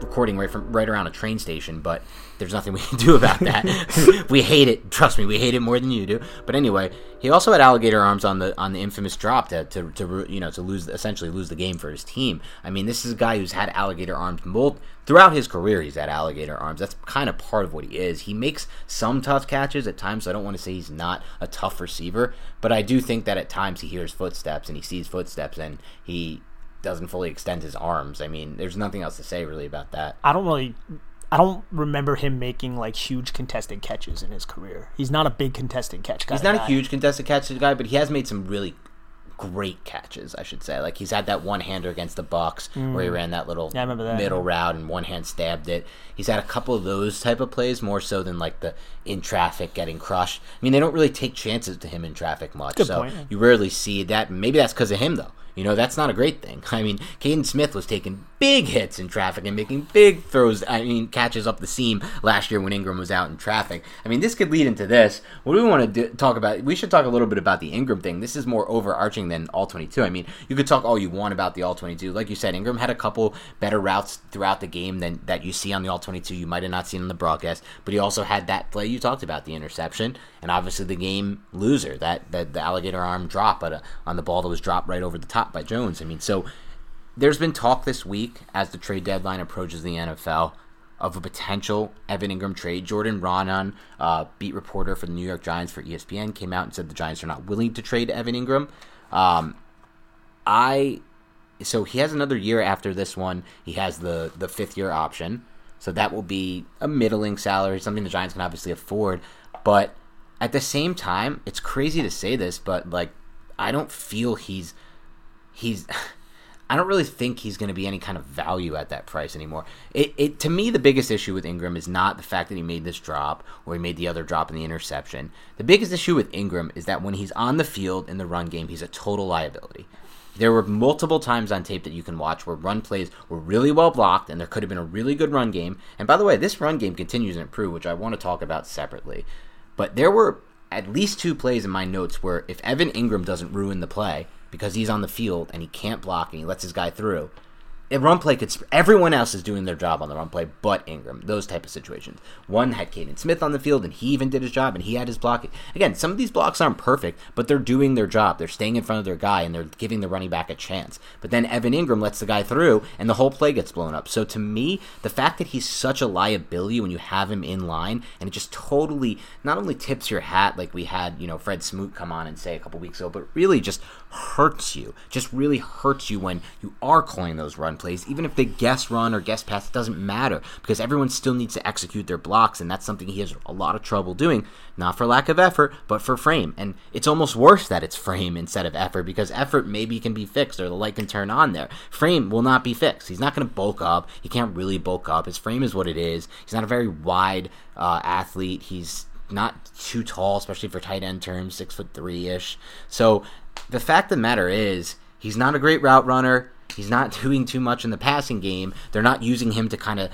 recording right from right around a train station, but there's nothing we can do about that. we hate it. Trust me, we hate it more than you do. But anyway, he also had alligator arms on the on the infamous drop to, to, to you know to lose essentially lose the game for his team. I mean, this is a guy who's had alligator arms mold throughout his career. He's had alligator arms. That's kind of part of what he is. He makes some tough catches at times. So I don't want to say he's not a tough receiver, but I do think that at times he hears footsteps and he sees footsteps and he doesn't fully extend his arms. I mean, there's nothing else to say really about that. I don't really I don't remember him making like huge contested catches in his career. He's not a big contested catch guy. He's not a huge contested catch guy, but he has made some really great catches, I should say. Like he's had that one hander against the Bucs mm. where he ran that little yeah, that, middle route and one hand stabbed it. He's had a couple of those type of plays more so than like the in traffic getting crushed. I mean, they don't really take chances to him in traffic much, Good so point, you rarely see that. Maybe that's because of him though. You know, that's not a great thing. I mean, Kaden Smith was taking big hits in traffic and making big throws, I mean, catches up the seam last year when Engram was out in traffic. I mean, this could lead into this. What do we want to do, talk about? We should talk a little bit about the Engram thing. This is more overarching than all 22. I mean, you could talk all you want about the all 22. Like you said, Engram had a couple better routes throughout the game than that you see on the all 22. You might have not seen on the broadcast, but he also had that play you talked about, the interception, and obviously the game loser, that, that the alligator arm drop a, uh, on the ball that was dropped right over the top by Jones. I mean, so there's been talk this week as the trade deadline approaches the NFL of a potential Evan Engram trade. Jordan Raanan, uh, beat reporter for the New York Giants for ESPN, came out and said the Giants are not willing to trade Evan Engram. Um, I so he has another year after this one. He has the the fifth year option, so that will be a middling salary, something the Giants can obviously afford. But at the same time, it's crazy to say this, but like I don't feel he's he's I don't really think he's going to be any kind of value at that price anymore. It, it to me the biggest issue with Engram is not the fact that he made this drop or he made the other drop in the interception. The biggest issue with Engram is that when he's on the field in the run game, he's a total liability. There were multiple times on tape that you can watch where run plays were really well blocked and there could have been a really good run game. And by the way, this run game continues to improve, which I want to talk about separately. But there were at least two plays in my notes where if Evan Engram doesn't ruin the play because he's on the field and he can't block and he lets his guy through, run play could. Everyone else is doing their job on the run play, but Engram. Those type of situations. One had Kaden Smith on the field, and he even did his job, and he had his blocking. Again, some of these blocks aren't perfect, but they're doing their job. They're staying in front of their guy, and they're giving the running back a chance. But then Evan Engram lets the guy through, and the whole play gets blown up. So to me, the fact that he's such a liability when you have him in line, and it just totally not only tips your hat like we had, you know, Fred Smoot come on and say a couple weeks ago, but really just hurts you. Just really hurts you when you are calling those run plays, even if they guess run or guess pass, it doesn't matter because everyone still needs to execute their blocks, and that's something he has a lot of trouble doing. Not for lack of effort, but for frame. And it's almost worse that it's frame instead of effort because effort maybe can be fixed or the light can turn on there. Frame will not be fixed. He's not going to bulk up. He can't really bulk up. His frame is what it is. He's not a very wide uh, athlete. He's not too tall, especially for tight end terms, six foot three ish. So the fact of the matter is, he's not a great route runner. He's not doing too much in the passing game. They're not using him to kind of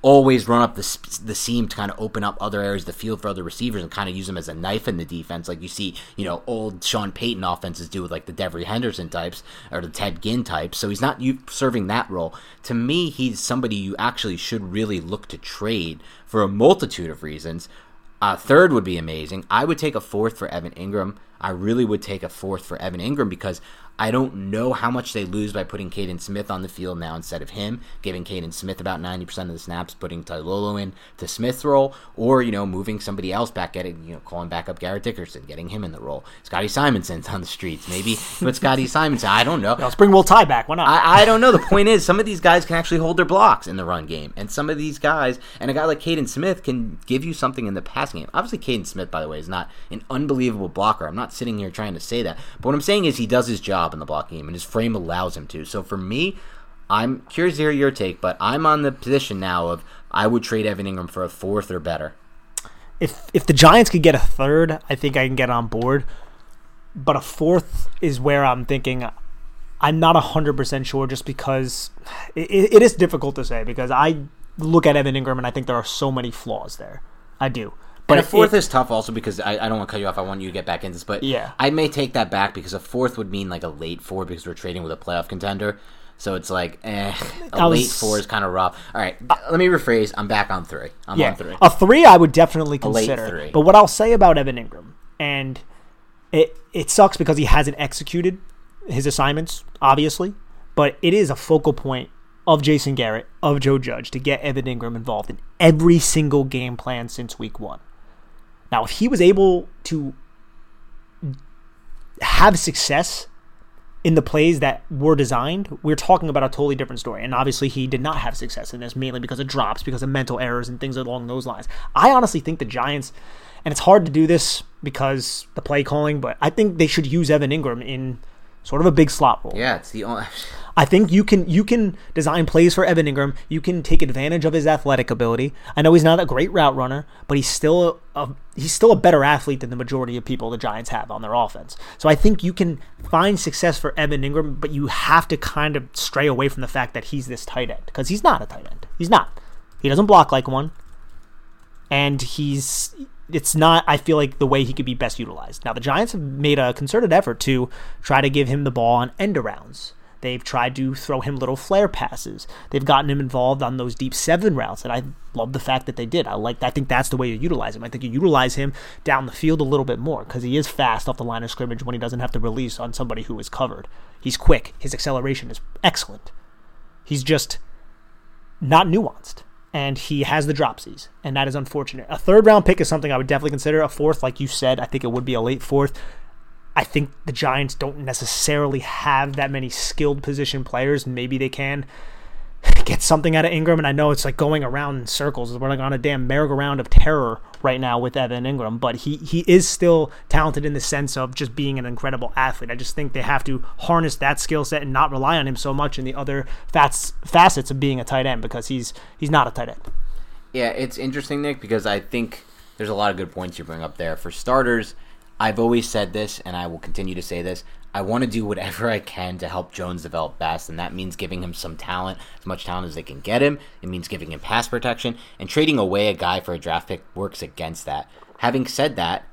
always run up the the seam to kind of open up other areas of the field for other receivers and kind of use them as a knife in the defense, like you see, you know, old Sean Payton offenses do with like the Devery Henderson types or the Ted Ginn types. So he's not you serving that role. To me, he's somebody you actually should really look to trade for a multitude of reasons. A third would be amazing. I would take a fourth for Evan Engram. I really would take a fourth for Evan Engram because I don't know how much they lose by putting Kaden Smith on the field now instead of him, giving Kaden Smith about 90% of the snaps, putting Toilolo in to Smith's role, or, you know, moving somebody else back, getting, you know, calling back up Garrett Dickerson, getting him in the role. Scotty Simonson's on the streets. Maybe But Scotty Simonson. I don't know. Let's bring Will Tye back. Why not? I, I don't know. The point is, some of these guys can actually hold their blocks in the run game, and some of these guys, and a guy like Kaden Smith can give you something in the passing game. Obviously, Kaden Smith, by the way, is not an unbelievable blocker. I'm not sitting here trying to say that, but what I'm saying is he does his job in the block game, and his frame allows him to. So for me, I'm curious to hear your take, but I'm on the position now of I would trade Evan Engram for a fourth or better. if if the Giants could get a third, I think I can get on board. But a fourth is where I'm thinking. I'm not hundred percent sure, just because it, it is difficult to say. Because I look at Evan Engram and I think there are so many flaws there. I do. But a fourth it- is tough also because I, I don't want to cut you off. I want you to get back into this, but Yeah. I may take that back because a fourth would mean like a late four because we're trading with a playoff contender. So it's like, eh, a was- late four is kind of rough. All right, let me rephrase. I'm back on three. I'm yeah, on three. a three I would definitely consider. three. But what I'll say about Evan Engram, and it it sucks because he hasn't executed his assignments, obviously, but it is a focal point of Jason Garrett, of Joe Judge, to get Evan Engram involved in every single game plan since week one. Now, if he was able to have success in the plays that were designed, we're talking about a totally different story. And obviously, he did not have success in this, mainly because of drops, because of mental errors, and things along those lines. I honestly think the Giants, and it's hard to do this because the play calling, but I think they should use Evan Engram in sort of a big slot role. yeah, it's the only. I think you can you can design plays for Evan Engram. You can take advantage of his athletic ability. I know he's not a great route runner, but he's still a he's still a better athlete than the majority of people the Giants have on their offense. So I think you can find success for Evan Engram, but you have to kind of stray away from the fact that he's this tight end because he's not a tight end. He's not. He doesn't block like one, and he's it's not I feel like the way he could be best utilized. Now the Giants have made a concerted effort to try to give him the ball on end arounds. They've tried to throw him little flare passes. They've gotten him involved on those deep seven routes, and I love the fact that they did. I like. I think that's the way you utilize him. I think you utilize him down the field a little bit more because he is fast off the line of scrimmage when he doesn't have to release on somebody who is covered. He's quick. His acceleration is excellent. He's just not nuanced. And he has the dropsies, and that is unfortunate. A third round pick is something I would definitely consider. A fourth, like you said, I think it would be a late fourth. I think the Giants don't necessarily have that many skilled position players. Maybe they can get something out of Engram, and I know it's like going around in circles. We're like on a damn merry-go-round of terror right now with Evan Engram, but he he is still talented in the sense of just being an incredible athlete. I just think they have to harness that skill set and not rely on him so much in the other facets facets of being a tight end because he's he's not a tight end. Yeah, it's interesting, Nick, because I think there's a lot of good points you bring up there. For starters, I've always said this, and I will continue to say this. I want to do whatever I can to help Jones develop best, and that means giving him some talent, as much talent as they can get him. It means giving him pass protection, and trading away a guy for a draft pick works against that. Having said that,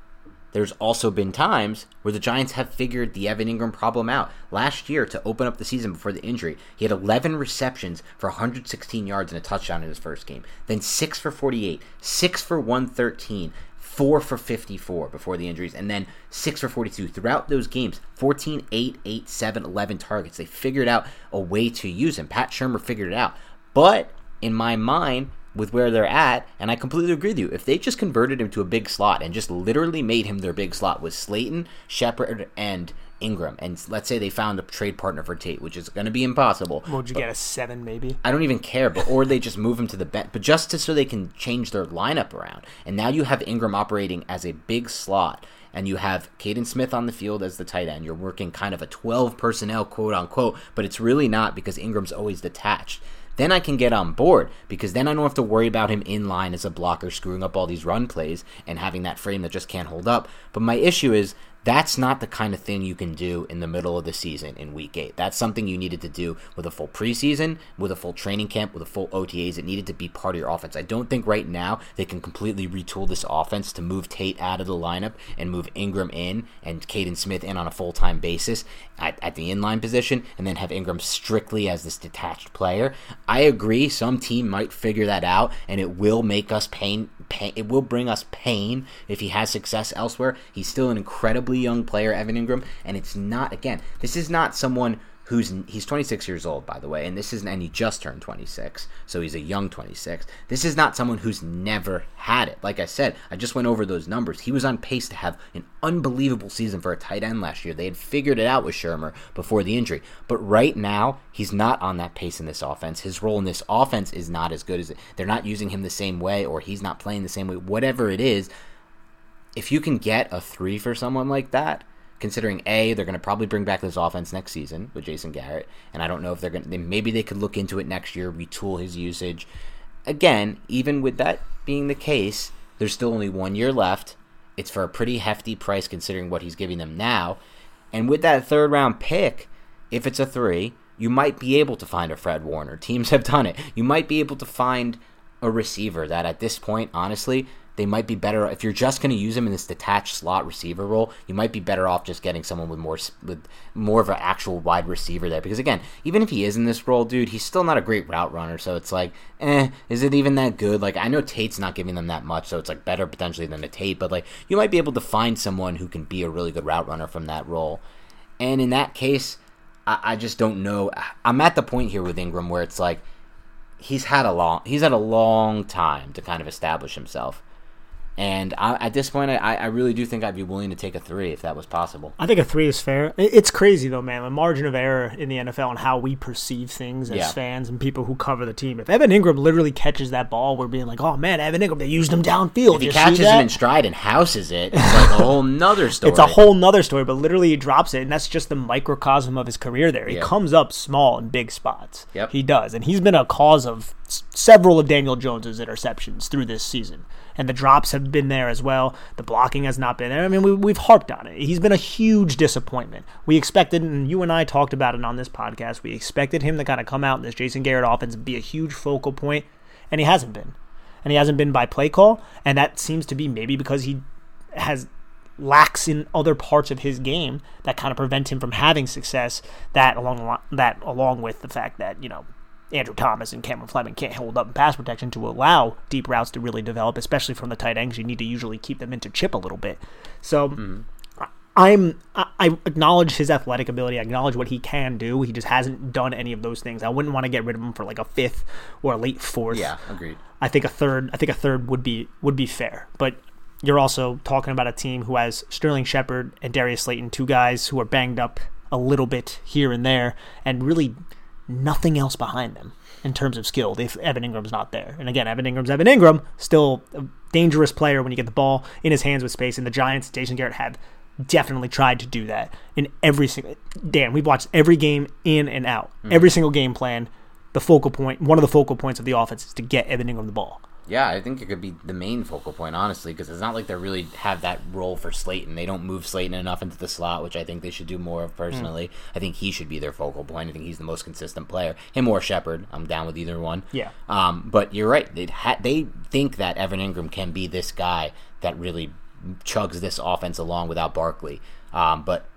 there's also been times where the Giants have figured the Evan Engram problem out. Last year, to open up the season before the injury, he had 11 receptions for 116 yards and a touchdown in his first game. Then 6 for 48, 6 for 113, 4 for 54 before the injuries, and then 6 for 42. Throughout those games, 14, 8, 8, 7, 11 targets. They figured out a way to use him. Pat Shurmur figured it out. But in my mind, with where they're at, and I completely agree with you. If they just converted him to a big slot and just literally made him their big slot with Slayton, Shepard, and Engram, and let's say they found a trade partner for Tate, which is going to be impossible. Would you get a seven maybe? I don't even care, but or they just move him to the bench, but just to, so they can change their lineup around. And now you have Engram operating as a big slot, and you have Kaden Smith on the field as the tight end. You're working kind of a 12 personnel, quote unquote, but it's really not because Engram's always detached. Then I can get on board because then I don't have to worry about him in line as a blocker screwing up all these run plays and having that frame that just can't hold up. But my issue is That's not the kind of thing you can do in the middle of the season in week eight. That's something you needed to do with a full preseason, with a full training camp, with a full OTAs. It needed to be part of your offense. I don't think right now they can completely retool this offense to move Tate out of the lineup and move Engram in and Kaden Smith in on a full time basis at, at the inline position and then have Engram strictly as this detached player. I agree, some team might figure that out and it will make us pain pain, it will bring us pain if he has success elsewhere. He's still an incredibly young player, Evan Engram, and it's not again. This is not someone who's he's 26 years old by the way and this isn't and he just turned 26 so he's a young 26 this is not someone who's never had it. Like i said i just went over those numbers. He was on pace to have an unbelievable season for a tight end last year. They had figured it out with Shurmur before the injury. But right now he's not on that pace in this offense. His role in this offense is not as good as it they're not using him the same way or he's not playing the same way whatever it is. If you can get a three for someone like that considering a they're going to probably bring back this offense next season with Jason Garrett, and I don't know if they're going. to Maybe they could look into it next year, retool his usage. Again, even with that being the case, there's still only one year left. It's for a pretty hefty price considering what he's giving them now, and with that third round pick, if it's a three, you might be able to find a Fred Warner. Teams have done it. You might be able to find a receiver that at this point, honestly, they might be better if you're just going to use him in this detached slot receiver role. You might be better off just getting someone with more with more of an actual wide receiver there. Because again, even if he is in this role, dude, he's still not a great route runner. So it's like, eh, is it even that good? Like I know Tate's not giving them that much, so it's like better potentially than a Tate. But like you might be able to find someone who can be a really good route runner from that role. And in that case, I, I just don't know. I'm at the point here with Engram where it's like he's had a long he's had a long time to kind of establish himself and I, at this point, I, I really do think I'd be willing to take a three if that was possible. I think a three is fair. It's crazy though, man. The margin of error in the NFL and how we perceive things as yeah. fans and people who cover the team. If Evan Engram literally catches that ball, we're being like, "Oh man, Evan Engram! They used him downfield." If he catches him in stride and houses it, it's like a whole nother story. it's a whole nother story. But literally, he drops it, and that's just the microcosm of his career. There, he comes up small in big spots. Yep, he does, and he's been a cause of several of Daniel Jones's interceptions through this season and the drops have been there as well. The blocking has not been there. I mean, we, we've harped on it. He's been a huge disappointment. We expected, and you and I talked about it on this podcast, we expected him to kind of come out in this Jason Garrett offense be a huge focal point, and he hasn't been. And he hasn't been by play call, and that seems to be maybe because he has lacks in other parts of his game that kind of prevent him from having success. That along that along with the fact that you know Andrew Thomas and Cameron Fleming can't hold up in pass protection to allow deep routes to really develop, especially from the tight ends. You need to usually keep them into chip a little bit. So mm-hmm. I'm I acknowledge his athletic ability. I acknowledge what he can do. He just hasn't done any of those things. I wouldn't want to get rid of him for like a fifth or a late fourth. Yeah, agreed. I think a third. I think a third would be would be fair, but. You're also talking about a team who has Sterling Shepard and Darius Slayton, two guys who are banged up a little bit here and there, and really nothing else behind them in terms of skill if Evan Engram's not there. And again, Evan Engram's Evan Engram, still a dangerous player when you get the ball in his hands with space. And the Giants, Jason Garrett have definitely tried to do that in every single. Dan, we've watched every game in and out, mm-hmm. every single game plan. The focal point, one of the focal points of the offense is to get Evan Engram the ball. Yeah, I think it could be the main focal point, honestly, because it's not like they really have that role for Slayton. They don't move Slayton enough into the slot, which I think they should do more of personally. Mm. I think he should be their focal point. I think he's the most consistent player. Him or Shepard. I'm down with either one. Yeah. Um, but you're right. They ha- they think that Evan Engram can be this guy that really chugs this offense along without Barkley. Um, but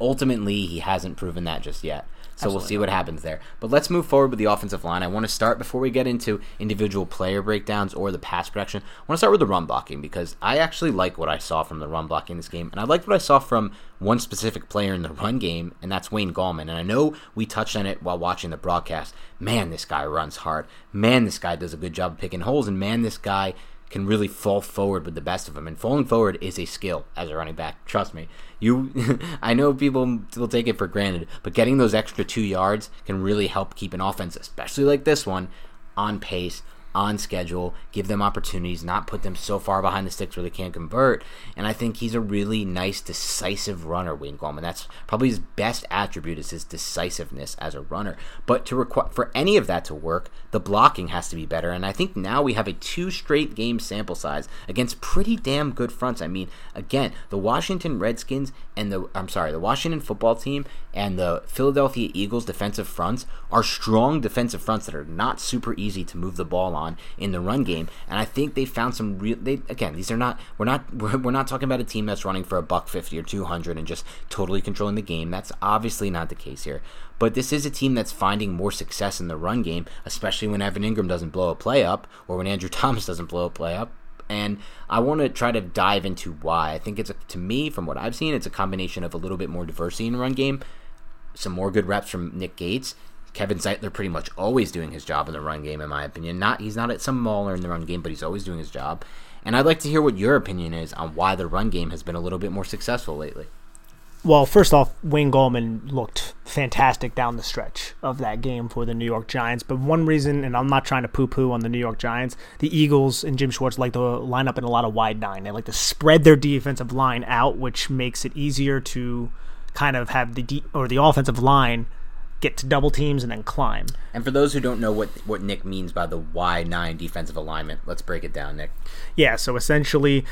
ultimately, he hasn't proven that just yet. So Absolutely. we'll see what happens there. But let's move forward with the offensive line. I want to start before we get into individual player breakdowns or the pass protection. I want to start with the run blocking because I actually like what I saw from the run blocking this game, and I liked what I saw from one specific player in the run game, and that's Wayne Gallman. And I know we touched on it while watching the broadcast. Man, this guy runs hard. Man, this guy does a good job of picking holes, and man, this guy can really fall forward with the best of them. And falling forward is a skill as a running back. Trust me. You, I know people will take it for granted, but getting those extra two yards can really help keep an offense, especially like this one, on pace, on schedule, give them opportunities, not put them so far behind the sticks where they can't convert. And I think he's a really nice, decisive runner, Wayne Gallman. That's probably his best attribute is his decisiveness as a runner. But to require for any of that to work, the blocking has to be better. And I think now we have a two straight game sample size against pretty damn good fronts. I mean, again, the Washington Redskins and the I'm sorry, the Washington football team and the Philadelphia Eagles defensive fronts are strong defensive fronts that are not super easy to move the ball on in the run game. And I think they found some real. They again, these are not. We're not. We're, we're not talking about a team that's running for a buck fifty or two hundred and just totally controlling the game. That's obviously not the case here. But this is a team that's finding more success in the run game, especially when Evan Engram doesn't blow a play up or when Andrew Thomas doesn't blow a play up and I want to try to dive into why. I think it's a, to me, from what I've seen, it's a combination of a little bit more diversity in run game, some more good reps from Nick Gates, Kevin Zeitler pretty much always doing his job in the run game, in my opinion. Not he's not at some mauler in the run game, but he's always doing his job. And I'd like to hear what your opinion is on why the run game has been a little bit more successful lately. Well, first off, Wayne Gallman looked fantastic down the stretch of that game for the New York Giants. But one reason, and I'm not trying to poo poo on the New York Giants, the Eagles and Jim Schwartz like to line up in a lot of wide nine. They like to spread their defensive line out, which makes it easier to kind of have the de- or the offensive line get to double teams and then climb. And for those who don't know what what Nick means by the wide nine defensive alignment, let's break it down, Nick. Yeah, so essentially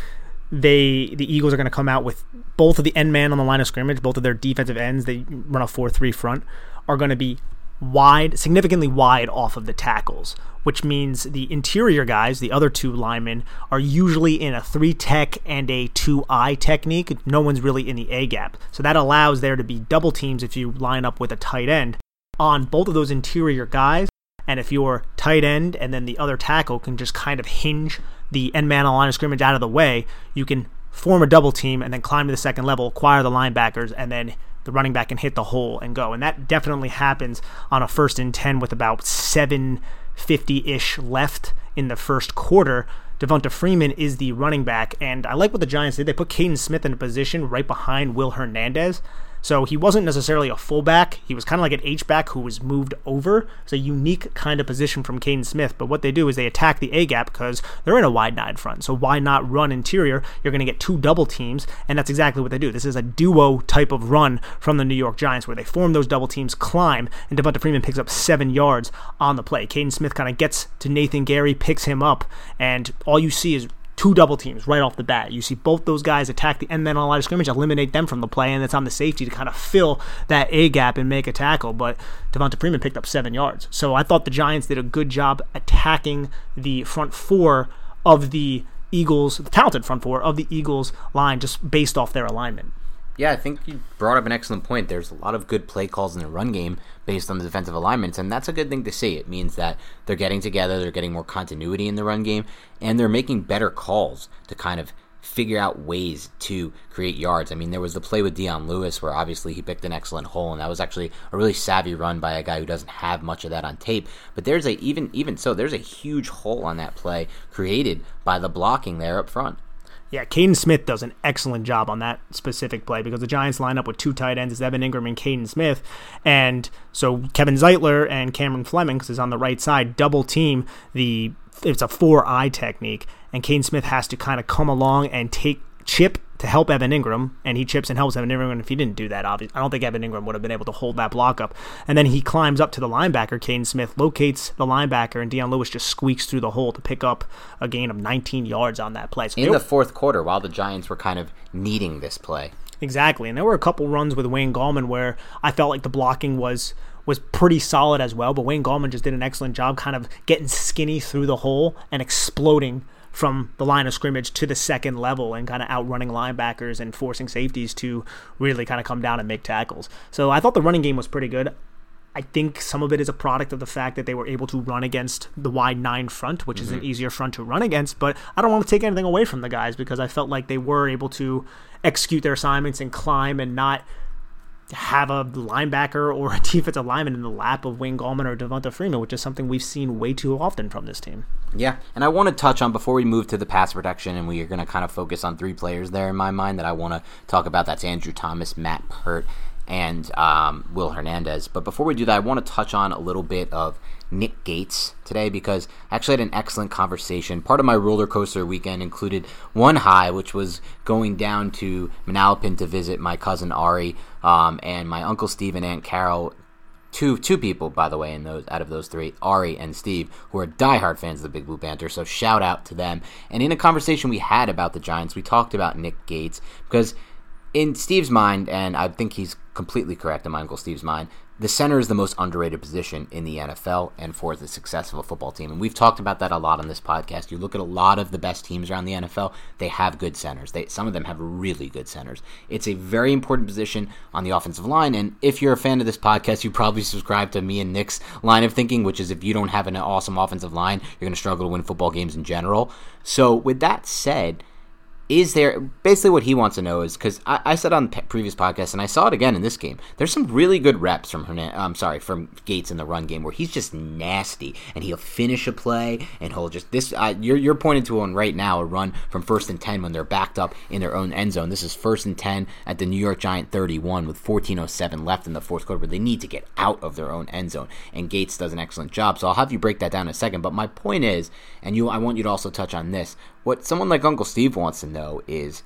they the Eagles are going to come out with both of the end man on the line of scrimmage, both of their defensive ends, they run a 4-3 front, are going to be wide, significantly wide off of the tackles, which means the interior guys, the other two linemen, are usually in a three tech and a two eye technique. No one's really in the A gap. So that allows there to be double teams if you line up with a tight end on both of those interior guys. And if your tight end and then the other tackle can just kind of hinge the end man on the line of scrimmage out of the way, you can form a double team and then climb to the second level, acquire the linebackers, and then the running back can hit the hole and go. And that definitely happens on a first and 10 with about 750 ish left in the first quarter. Devonta Freeman is the running back, and I like what the Giants did. They put Kaden Smith in a position right behind Will Hernandez. So he wasn't necessarily a fullback. He was kind of like an H back who was moved over. It's a unique kind of position from Kaden Smith. But what they do is they attack the A gap because they're in a wide nine front. So why not run interior? You're going to get two double teams, and that's exactly what they do. This is a duo type of run from the New York Giants where they form those double teams, climb, and Devonta Freeman picks up seven yards on the play. Kaden Smith kind of gets to Nathan Gerry, picks him up, and all you see is two double teams right off the bat. You see both those guys attack the end man on a line of scrimmage, eliminate them from the play, and it's on the safety to kind of fill that A gap and make a tackle. But Devonta Freeman picked up seven yards. So I thought the Giants did a good job attacking the front four of the Eagles, the talented front four of the Eagles line, just based off their alignment. Yeah, I think you brought up an excellent point. There's a lot of good play calls in the run game based on the defensive alignments, and that's a good thing to see. It means that they're getting together, they're getting more continuity in the run game, and they're making better calls to kind of figure out ways to create yards. I mean, there was the play with Dion Lewis where obviously he picked an excellent hole, and that was actually a really savvy run by a guy who doesn't have much of that on tape. But there's a even even so, there's a huge hole on that play created by the blocking there up front. Yeah, Kaden Smith does an excellent job on that specific play because the Giants line up with two tight ends, it's Evan Engram and Kaden Smith. And so Kevin Zeitler and Cameron Fleming, because is on the right side, double team the it's a four eye technique, and Kaden Smith has to kind of come along and take chip to help Evan Engram, and he chips and helps Evan Engram. And if he didn't do that, obviously, I don't think Evan Engram would have been able to hold that block up. And then he climbs up to the linebacker, Kaden Smith, locates the linebacker, and Dion Lewis just squeaks through the hole to pick up a gain of 19 yards on that play. So In the fourth quarter, while the Giants were kind of needing this play. Exactly, and there were a couple runs with Wayne Gallman where I felt like the blocking was was pretty solid as well. But Wayne Gallman just did an excellent job, kind of getting skinny through the hole and exploding from the line of scrimmage to the second level and kind of outrunning linebackers and forcing safeties to really kind of come down and make tackles. So I thought the running game was pretty good. I think some of it is a product of the fact that they were able to run against the wide nine front, which mm-hmm. is an mm-hmm. easier front to run against. But I don't want to take anything away from the guys because I felt like they were able to execute their assignments and climb and not have a linebacker or a defensive lineman in the lap of Wayne Gallman or Devonta Freeman, which is something we've seen way too often from this team. Yeah, and I want to touch on before we move to the pass protection, and we are going to kind of focus on three players there in my mind that I want to talk about. That's Andrew Thomas, Matt Peart, and um, Will Hernandez. But before we do that, I want to touch on a little bit of Nick Gates today because I actually had an excellent conversation. Part of my roller coaster weekend included one high, which was going down to Manalapan to visit my cousin Ari um, and my uncle Steve and Aunt Carol two two people, by the way, in those out of those three, Ari and Steve, who are diehard fans of the Big Blue Banter. So shout out to them. And in a conversation we had about the Giants, we talked about Nick Gates because in Steve's mind, and I think he's completely correct in my uncle Steve's mind, the center is the most underrated position in the NFL and for the success of a football team. And we've talked about that a lot on this podcast. You look at a lot of the best teams around the NFL, they have good centers. They some of them have really good centers. It's a very important position on the offensive line. And if you're a fan of this podcast, you probably subscribe to me and Nick's line of thinking, which is if you don't have an awesome offensive line, you're going to struggle to win football games in general. So with that said, is there basically what he wants to know is because I, I, said on the previous podcast and I saw it again in this game. There's some really good reps from Hernan. I'm sorry, from Gates in the run game where he's just nasty and he'll finish a play and he'll just this. Uh, you're you're pointing to one right now, a run from first and ten when they're backed up in their own end zone. This is first and ten at the New York Giant 31 with 14:07 left in the fourth quarter, where they need to get out of their own end zone. And Gates does an excellent job. So I'll have you break that down in a second. But my point is, and you, I want you to also touch on this what someone like Uncle Steve wants to know is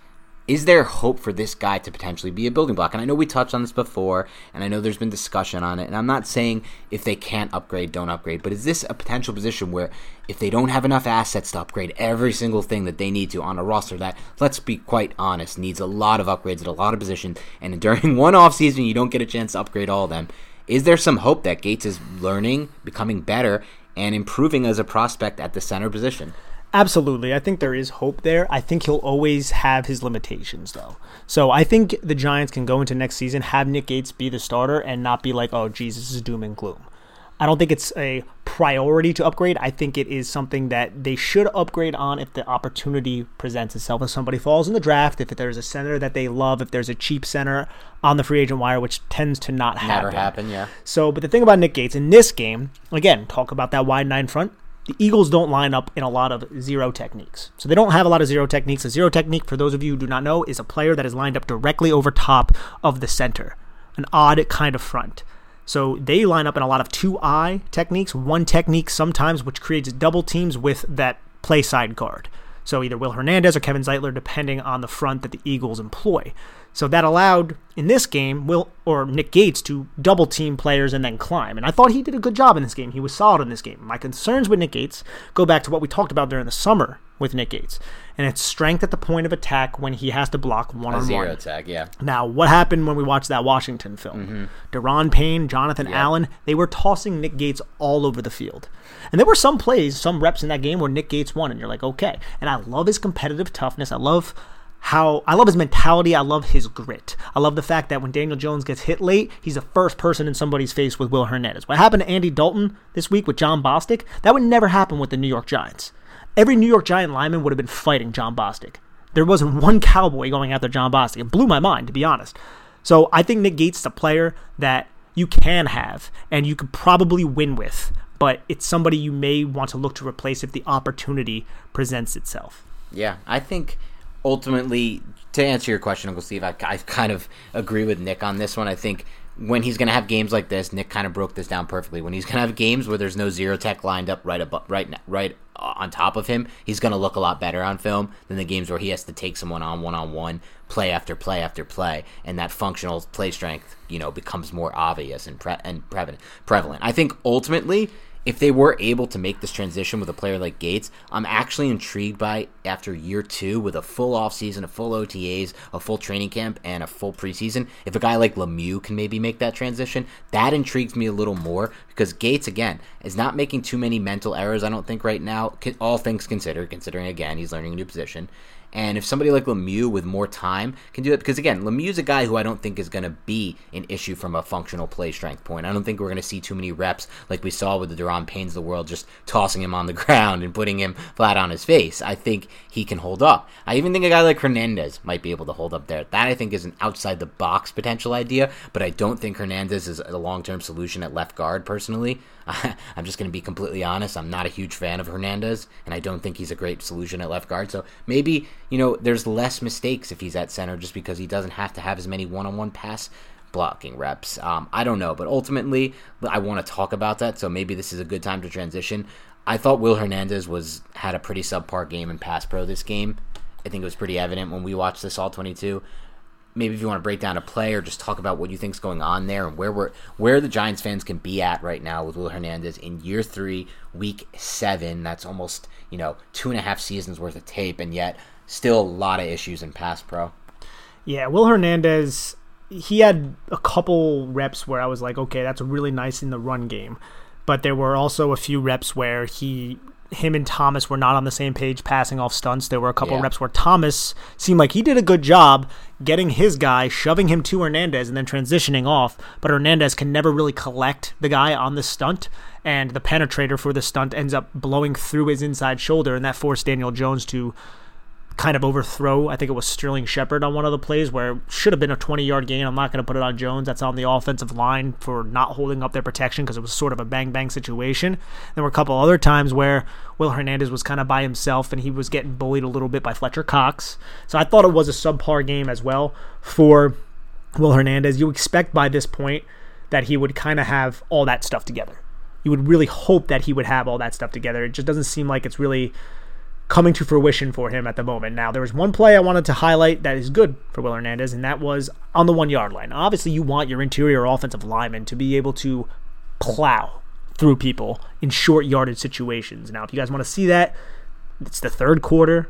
is there hope for this guy to potentially be a building block? And I know we touched on this before, and I know there's been discussion on it. And I'm not saying if they can't upgrade, don't upgrade, but is this a potential position where if they don't have enough assets to upgrade every single thing that they need to on a roster that, let's be quite honest, needs a lot of upgrades at a lot of positions, and during one offseason you don't get a chance to upgrade all of them? Is there some hope that Gates is learning, becoming better, and improving as a prospect at the center position? Absolutely. I think there is hope there. I think he'll always have his limitations, though. So I think the Giants can go into next season, have Nick Gates be the starter, and not be like, oh, Jesus is doom and gloom. I don't think it's a priority to upgrade. I think it is something that they should upgrade on if the opportunity presents itself. If somebody falls in the draft, if there's a center that they love, if there's a cheap center on the free agent wire, which tends to not happen. Never happen, yeah. So, but the thing about Nick Gates in this game, again, talk about that wide nine front the Eagles don't line up in a lot of zero techniques. So they don't have a lot of zero techniques. A zero technique, for those of you who do not know, is a player that is lined up directly over top of the center, an odd kind of front. So they line up in a lot of two eye techniques, one technique sometimes, which creates double teams with that play side guard. So either Will Hernandez or Kevin Zeitler, depending on the front that the Eagles employ. So that allowed in this game Will or Nick Gates to double team players and then climb. And I thought he did a good job in this game. He was solid in this game. My concerns with Nick Gates go back to what we talked about during the summer with Nick Gates. And it's strength at the point of attack when he has to block one on one. Attack, yeah. Now, what happened when we watched that Washington film? mm hmm Daron Payne, Jonathan. Allen, they were tossing Nick Gates all over the field. And there were some plays, some reps in that game where Nick Gates won, and you're like, okay. And I love his competitive toughness. I love how I love his mentality. I love his grit. I love the fact that when Daniel Jones gets hit late, he's the first person in somebody's face with Will Hernandez. What happened to Andy Dalton this week with Jon Bostic? That would never happen with the New York Giants. Every New York Giant lineman would have been fighting Jon Bostic. There wasn't one cowboy going after Jon Bostic. It blew my mind, to be honest. So I think Nick Gates is a player that you can have and you could probably win with, but it's somebody you may want to look to replace if the opportunity presents itself. Yeah, I think ultimately, to answer your question, Uncle Steve, I, I kind of agree with Nick on this one. I think when he's going to have games like this, Nick kind of broke this down perfectly. When he's going to have games where there's no zero tech lined up right above, right, right on top of him, he's going to look a lot better on film than the games where he has to take someone on one on one, play after play after play, and that functional play strength, you know, becomes more obvious and pre- and prevalent. Prevalent. I think ultimately if they were able to make this transition with a player like Gates, I'm actually intrigued by after year two with a full offseason, a full OTAs, a full training camp, and a full preseason. If a guy like Lemieux can maybe make that transition, that intrigues me a little more because Gates, again, is not making too many mental errors, I don't think, right now, all things considered, considering, again, he's learning a new position. And if somebody like Lemieux with more time can do it, because again, Lemieux's a guy who I don't think is going to be an issue from a functional play strength point. I don't think we're going to see too many reps like we saw with the Daron Paynes of the world, just tossing him on the ground and putting him flat on his face. I think he can hold up. I even think a guy like Hernandez might be able to hold up there. That I think is an outside the box potential idea, but I don't think Hernandez is a long term solution at left guard personally. I'm just going to be completely honest. I'm not a huge fan of Hernandez, and I don't think he's a great solution at left guard. So maybe, you know, there's less mistakes if he's at center just because he doesn't have to have as many one on one pass blocking reps. Um, I don't know, but ultimately, I want to talk about that. So maybe this is a good time to transition. I thought Will Hernandez was had a pretty subpar game in pass pro this game. I think it was pretty evident when we watched this all 22. Maybe if you want to break down a play or just talk about what you think's going on there and where we're where the Giants fans can be at right now with Will Hernandez in year three, week seven. That's almost you know two and a half seasons worth of tape, and yet still a lot of issues in pass pro. Yeah, Will Hernandez, he had a couple reps where I was like, okay, that's really nice in the run game. But there were also a few reps where he him and Thomas were not on the same page passing off stunts. There were a couple Yeah. reps where Thomas seemed like he did a good job getting his guy, shoving him to Hernandez, and then transitioning off. But Hernandez can never really collect the guy on the stunt, and the penetrator for the stunt ends up blowing through his inside shoulder, and that forced Daniel Jones to kind of overthrow. I think it was Sterling Shepard on one of the plays where it should have been a 20 yard gain. I'm not going to put it on Jones. That's on the offensive line for not holding up their protection because it was sort of a bang bang situation. There were a couple other times where Will Hernandez was kind of by himself and he was getting bullied a little bit by Fletcher Cox. So I thought it was a subpar game as well for Will Hernandez. You expect by this point that he would kind of have all that stuff together. You would really hope that he would have all that stuff together. It just doesn't seem like it's really coming to fruition for him at the moment. Now, there was one play I wanted to highlight that is good for Will Hernandez, and that was on the one yard line. Obviously, you want your interior offensive lineman to be able to plow through people in short yardage situations. Now, if you guys want to see that, it's the third quarter.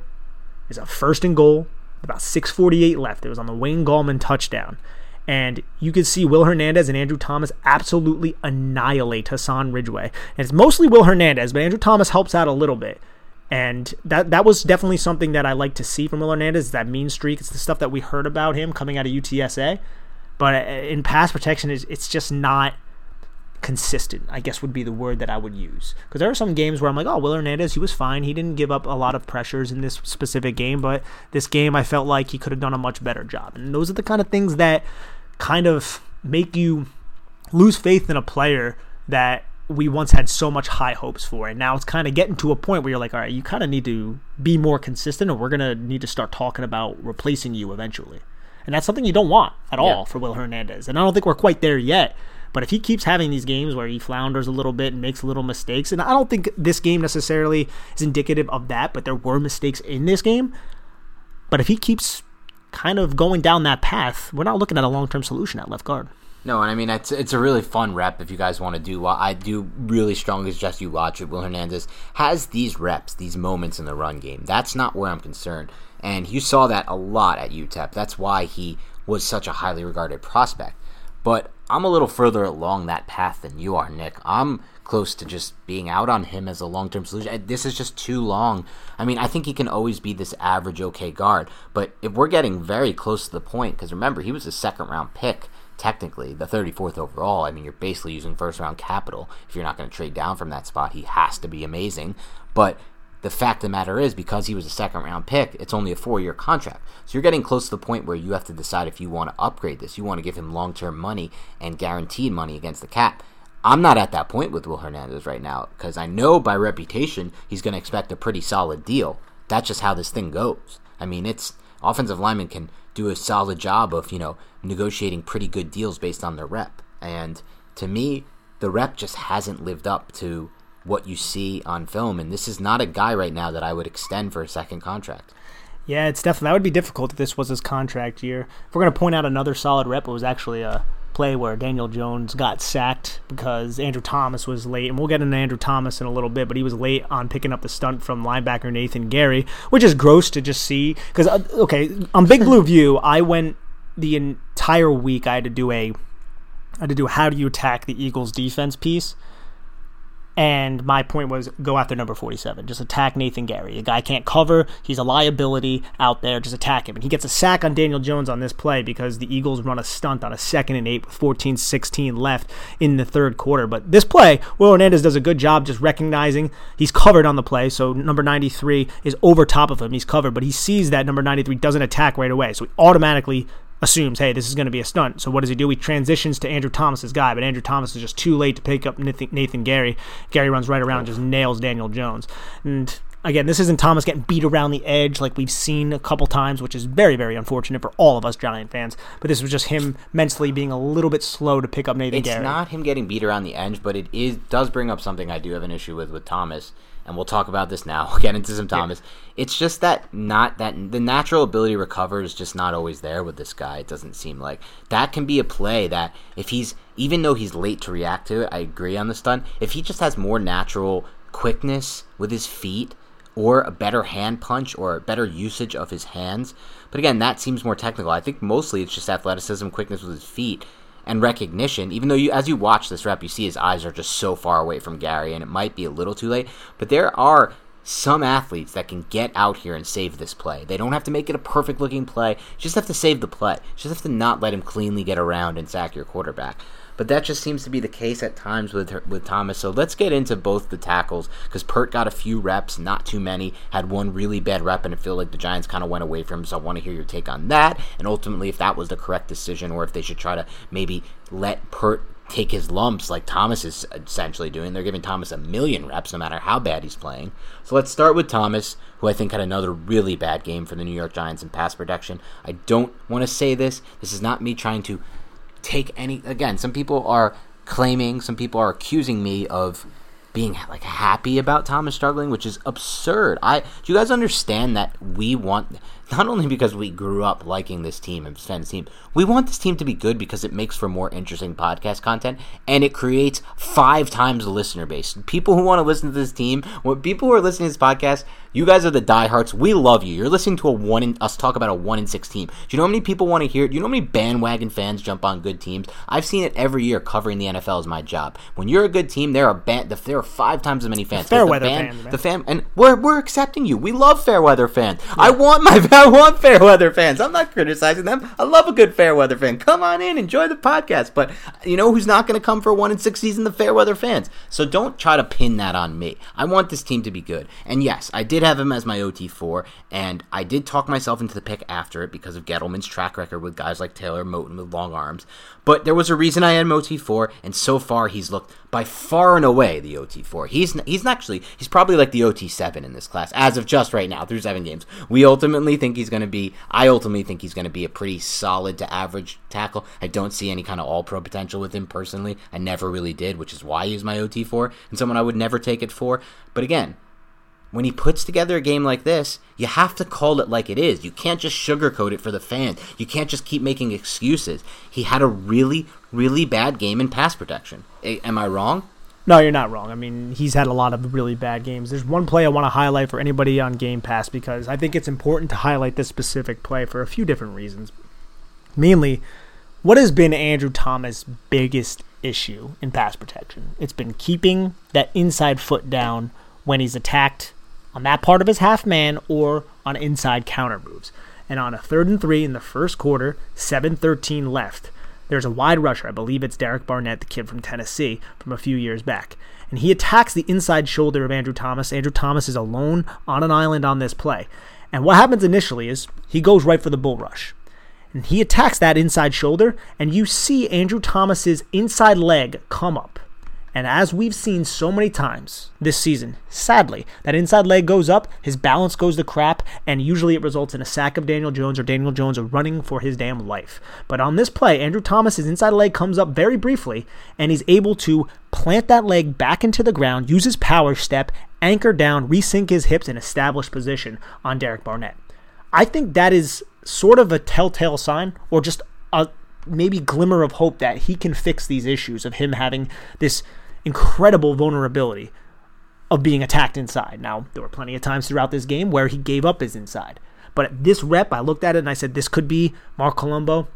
It's a first and goal, about 6:48 left. It was on the Wayne Gallman touchdown. And you could see Will Hernandez and Andrew Thomas absolutely annihilate Hassan Ridgeway. And it's mostly Will Hernandez, but Andrew Thomas helps out a little bit. And that that was definitely something that I like to see from Will Hernandez, that mean streak. It's the stuff that we heard about him coming out of UTSA. But uh, in pass protection, it's, it's just not consistent, I guess would be the word that I would use. Because there are some games where I'm like, oh, Will Hernandez, he was fine. He didn't give up a lot of pressures in this specific game, but this game I felt like he could have done a much better job. And those are the kind of things that kind of make you lose faith in a player that we once had so much high hopes for. And now it's kind of getting to a point where you're like, all right, you kind of need to be more consistent, or we're going to need to start talking about replacing you eventually. And that's something you don't want at all for Will Hernandez. And I don't think we're quite there yet. But if he keeps having these games where he flounders a little bit and makes little mistakes, and I don't think this game necessarily is indicative of that, but there were mistakes in this game. But if he keeps kind of going down that path, we're not looking at a long term solution at left guard. No, and I mean it's it's a really fun rep if you guys want to do. Well, I do really strongly suggest you watch it. Will Hernandez has these reps, these moments in the run game. That's not where I'm concerned, and you saw that a lot at UTEP. That's why he was such a highly regarded prospect. But I'm a little further along that path than you are, Nick. I'm close to just being out on him as a long term solution. This is just too long. I mean, I think he can always be this average okay guard, but if we're getting very close to the point, because remember, he was a second round pick, technically, the 34th overall. I mean, you're basically using first round capital. If you're not going to trade down from that spot, he has to be amazing. But the fact of the matter is, because he was a second round pick, it's only a four year contract. So you're getting close to the point where you have to decide if you want to upgrade this. You want to give him long term money and guaranteed money against the cap. I'm not at that point with Will Hernandez right now because I know by reputation he's going to expect a pretty solid deal. That's just how this thing goes. I mean, it's offensive linemen can do a solid job of, you know, negotiating pretty good deals based on their rep. And to me, the rep just hasn't lived up to what you see on film. And this is not a guy right now that I would extend for a second contract. Yeah, it's definitely that would be difficult if this was his contract year. If we're gonna point out another solid rep, it was actually a play where Daniel Jones got sacked because Andrew Thomas was late, and we'll get into Andrew Thomas in a little bit, but he was late on picking up the stunt from linebacker Nathan Gerry, which is gross to just see. Because uh, okay, on Big Blue View, I went the entire week. I had to do a, I had to do a how do you attack the Eagles defense piece. And my point was go after number 47. Just attack Nathan Gerry. The guy can't cover. He's a liability out there. Just attack him. And he gets a sack on Daniel Jones on this play because the Eagles run a stunt on a second and eight with 14 16 left in the third quarter. But this play, Will Hernandez does a good job just recognizing he's covered on the play. So number 93 is over top of him. He's covered, but he sees that number 93 doesn't attack right away. So he automatically assumes, hey, this is going to be a stunt. So what does he do? He transitions to Andrew Thomas's guy, but Andrew Thomas is just too late to pick up Nathan, Nathan Gerry. Gerry runs right around and just nails Daniel Jones. And again, this isn't Thomas getting beat around the edge like we've seen a couple times, which is very, very unfortunate for all of us Giant fans. But this was just him mentally being a little bit slow to pick up Nathan it's Gerry. It's not him getting beat around the edge, but it is does bring up something I do have an issue with with Thomas, and we'll talk about this now. We'll get into some Thomas. It's just that not that the natural ability to recover is just not always there with this guy. It doesn't seem like that can be a play that if he's even though he's late to react to it, I agree on the stunt. If he just has more natural quickness with his feet or a better hand punch or a better usage of his hands. But again, that seems more technical. I think mostly it's just athleticism, quickness with his feet, and recognition. Even though you, as you watch this rep, you see his eyes are just so far away from Gerry, and it might be a little too late. But there are some athletes that can get out here and save this play. They don't have to make it a perfect looking play. Just have to save the play. Just have to not let him cleanly get around and sack your quarterback. But that just seems to be the case at times with her, with Thomas. So let's get into both the tackles because Peart got a few reps, not too many. Had one really bad rep, and it feel like the Giants kind of went away from him. So I want to hear your take on that, and ultimately if that was the correct decision, or if they should try to maybe let Peart take his lumps like Thomas is essentially doing. They're giving Thomas a million reps no matter how bad he's playing. So let's start with Thomas, who I think had another really bad game for the New York Giants in pass protection. I don't want to say this. This is not me trying to take any again, some people are claiming, some people are accusing me of being like happy about Thomas struggling, which is absurd. I do you guys understand that we want not only because we grew up liking this team and fan this team, we want this team to be good because it makes for more interesting podcast content and it creates five times the listener base. People who want to listen to this team, when people who are listening to this podcast, you guys are the diehards. We love you. You're listening to a one in us talk about a one in six team. Do you know how many people want to hear it? Do you know how many bandwagon fans jump on good teams? I've seen it every year covering the NFL is my job. When you're a good team, there are there are five times as many fans. Fairweather the fan, fans, the fan, and we're we're accepting you. We love Fairweather fans. I want my I want Fairweather fans. I'm not criticizing them. I love a good Fairweather fan. Come on in, enjoy the podcast. But you know who's not going to come for one in six season? The Fairweather fans. So don't try to pin that on me. I want this team to be good. And yes, I did have him as my OT4, and I did talk myself into the pick after it because of Gettleman's track record with guys like Taylor Moton with long arms. But there was a reason I had him OT4, and so far he's looked by far and away the OT4. He's he's actually he's probably like the OT7 in this class as of just right now through seven games. We ultimately think he's going to be. I ultimately think he's going to be a pretty solid to average tackle. I don't see any kind of All Pro potential with him personally. I never really did, which is why he's my OT4 and someone I would never take it for. But again, when he puts together a game like this, you have to call it like it is. You can't just sugarcoat it for the fans. You can't just keep making excuses. He had a really, really bad game in pass protection. A- am I wrong? No, you're not wrong. I mean, he's had a lot of really bad games. There's one play I want to highlight for anybody on Game Pass because I think it's important to highlight this specific play for a few different reasons. Mainly, what has been Andrew Thomas' biggest issue in pass protection? It's been keeping that inside foot down when he's attacked on that part of his half man or on inside counter moves. And on a third and three in the first quarter, 7 13 left, there's a wide rusher. I believe it's Derek Barnett, the kid from Tennessee from a few years back. And he attacks the inside shoulder of Andrew Thomas. Andrew Thomas is alone on an island on this play. And what happens initially is he goes right for the bull rush. And he attacks that inside shoulder, and you see Andrew Thomas's inside leg come up. And as we've seen so many times this season, sadly, that inside leg goes up, his balance goes to crap, and usually it results in a sack of Daniel Jones or Daniel Jones running for his damn life. But on this play, Andrew Thomas's inside leg comes up very briefly, and he's able to plant that leg back into the ground, use his power step, anchor down, resync his hips, and establish position on Derek Barnett. I think that is sort of a telltale sign, or just a maybe glimmer of hope that he can fix these issues of him having this incredible vulnerability of being attacked inside. Now, there were plenty of times throughout this game where he gave up his inside. But at this rep, I looked at it and I said, this could be Marc Colombo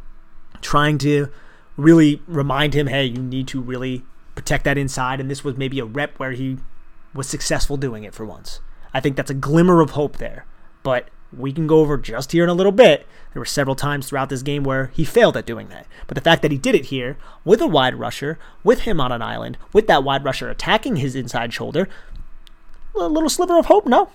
trying to really remind him, hey, you need to really protect that inside. And this was maybe a rep where he was successful doing it for once. I think that's a glimmer of hope there. But we can go over just here in a little bit. There were several times throughout this game where he failed at doing that. But the fact that he did it here with a wide rusher, with him on an island, with that wide rusher attacking his inside shoulder, a little sliver of hope, no?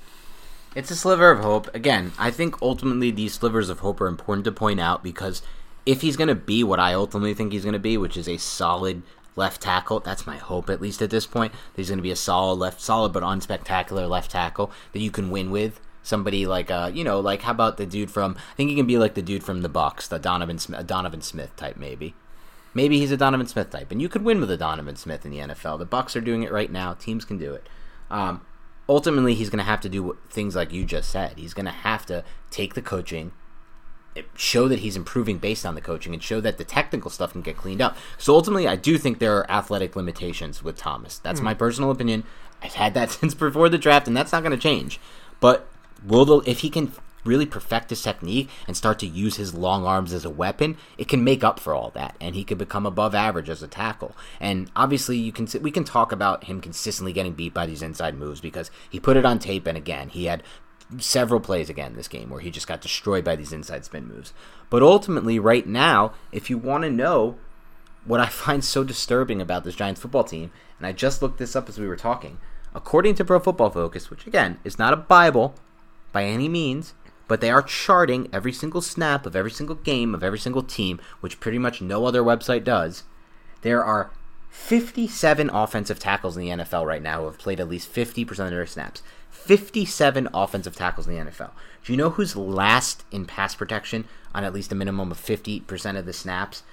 It's a sliver of hope. Again, I think ultimately these slivers of hope are important to point out because if he's going to be what I ultimately think he's going to be, which is a solid left tackle. That's my hope, at least at this point. That he's going to be a solid left, solid but unspectacular left tackle that you can win with. Somebody like, uh, you know, like how about the dude from? I think he can be like the dude from the Bucs, the Donovan Smith, Donovan Smith type, maybe. Maybe he's a Donovan Smith type, and you could win with a Donovan Smith in the NFL. The Bucs are doing it right now. Teams can do it. Um, ultimately, he's going to have to do things like you just said. He's going to have to take the coaching, show that he's improving based on the coaching and show that the technical stuff can get cleaned up. So ultimately, I do think there are athletic limitations with Thomas. That's mm. my personal opinion. I've had that since before the draft, and that's not going to change. But will the if he can really perfect his technique and start to use his long arms as a weapon, it can make up for all that, and he could become above average as a tackle. And obviously, you can we can talk about him consistently getting beat by these inside moves because he put it on tape, and again, he had several plays again this game where he just got destroyed by these inside spin moves. But ultimately, right now, if you want to know what I find so disturbing about this Giants football team, and I just looked this up as we were talking, according to Pro Football Focus, which again is not a Bible, by any means, but they are charting every single snap of every single game of every single team, which pretty much no other website does. There are 57 offensive tackles in the NFL right now who have played at least 50% of their snaps. 57 offensive tackles in the NFL. Do you know who's last in pass protection on at least a minimum of 50% of the snaps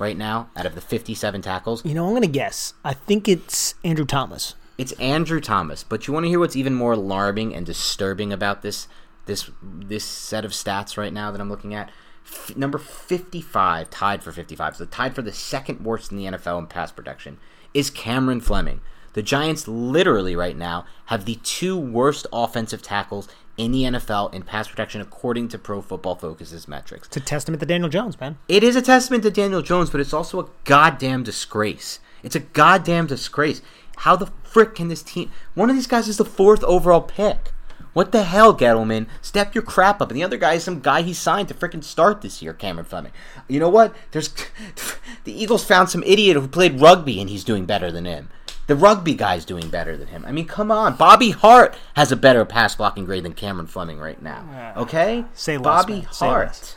right now out of the 57 tackles? You know, I'm going to guess. I think it's Andrew Thomas. It's Andrew Thomas, but you want to hear what's even more alarming and disturbing about this this this set of stats right now that I'm looking at? F- number 55, tied for 55, so tied for the second worst in the NFL in pass protection, is Cameron Fleming. The Giants literally right now have the two worst offensive tackles in the NFL in pass protection according to Pro Football Focus's metrics. It's a testament to Daniel Jones, man. It is a testament to Daniel Jones, but it's also a goddamn disgrace. It's a goddamn disgrace. How the frick can this team? One of these guys is the fourth overall pick. What the hell, Gettleman? Step your crap up. And the other guy is some guy he signed to freaking start this year, Cameron Fleming. You know what? There's the Eagles found some idiot who played rugby and he's doing better than him. The rugby guy's doing better than him. I mean, come on. Bobby Hart has a better pass blocking grade than Cameron Fleming right now. Okay? Say less, Bobby man. Hart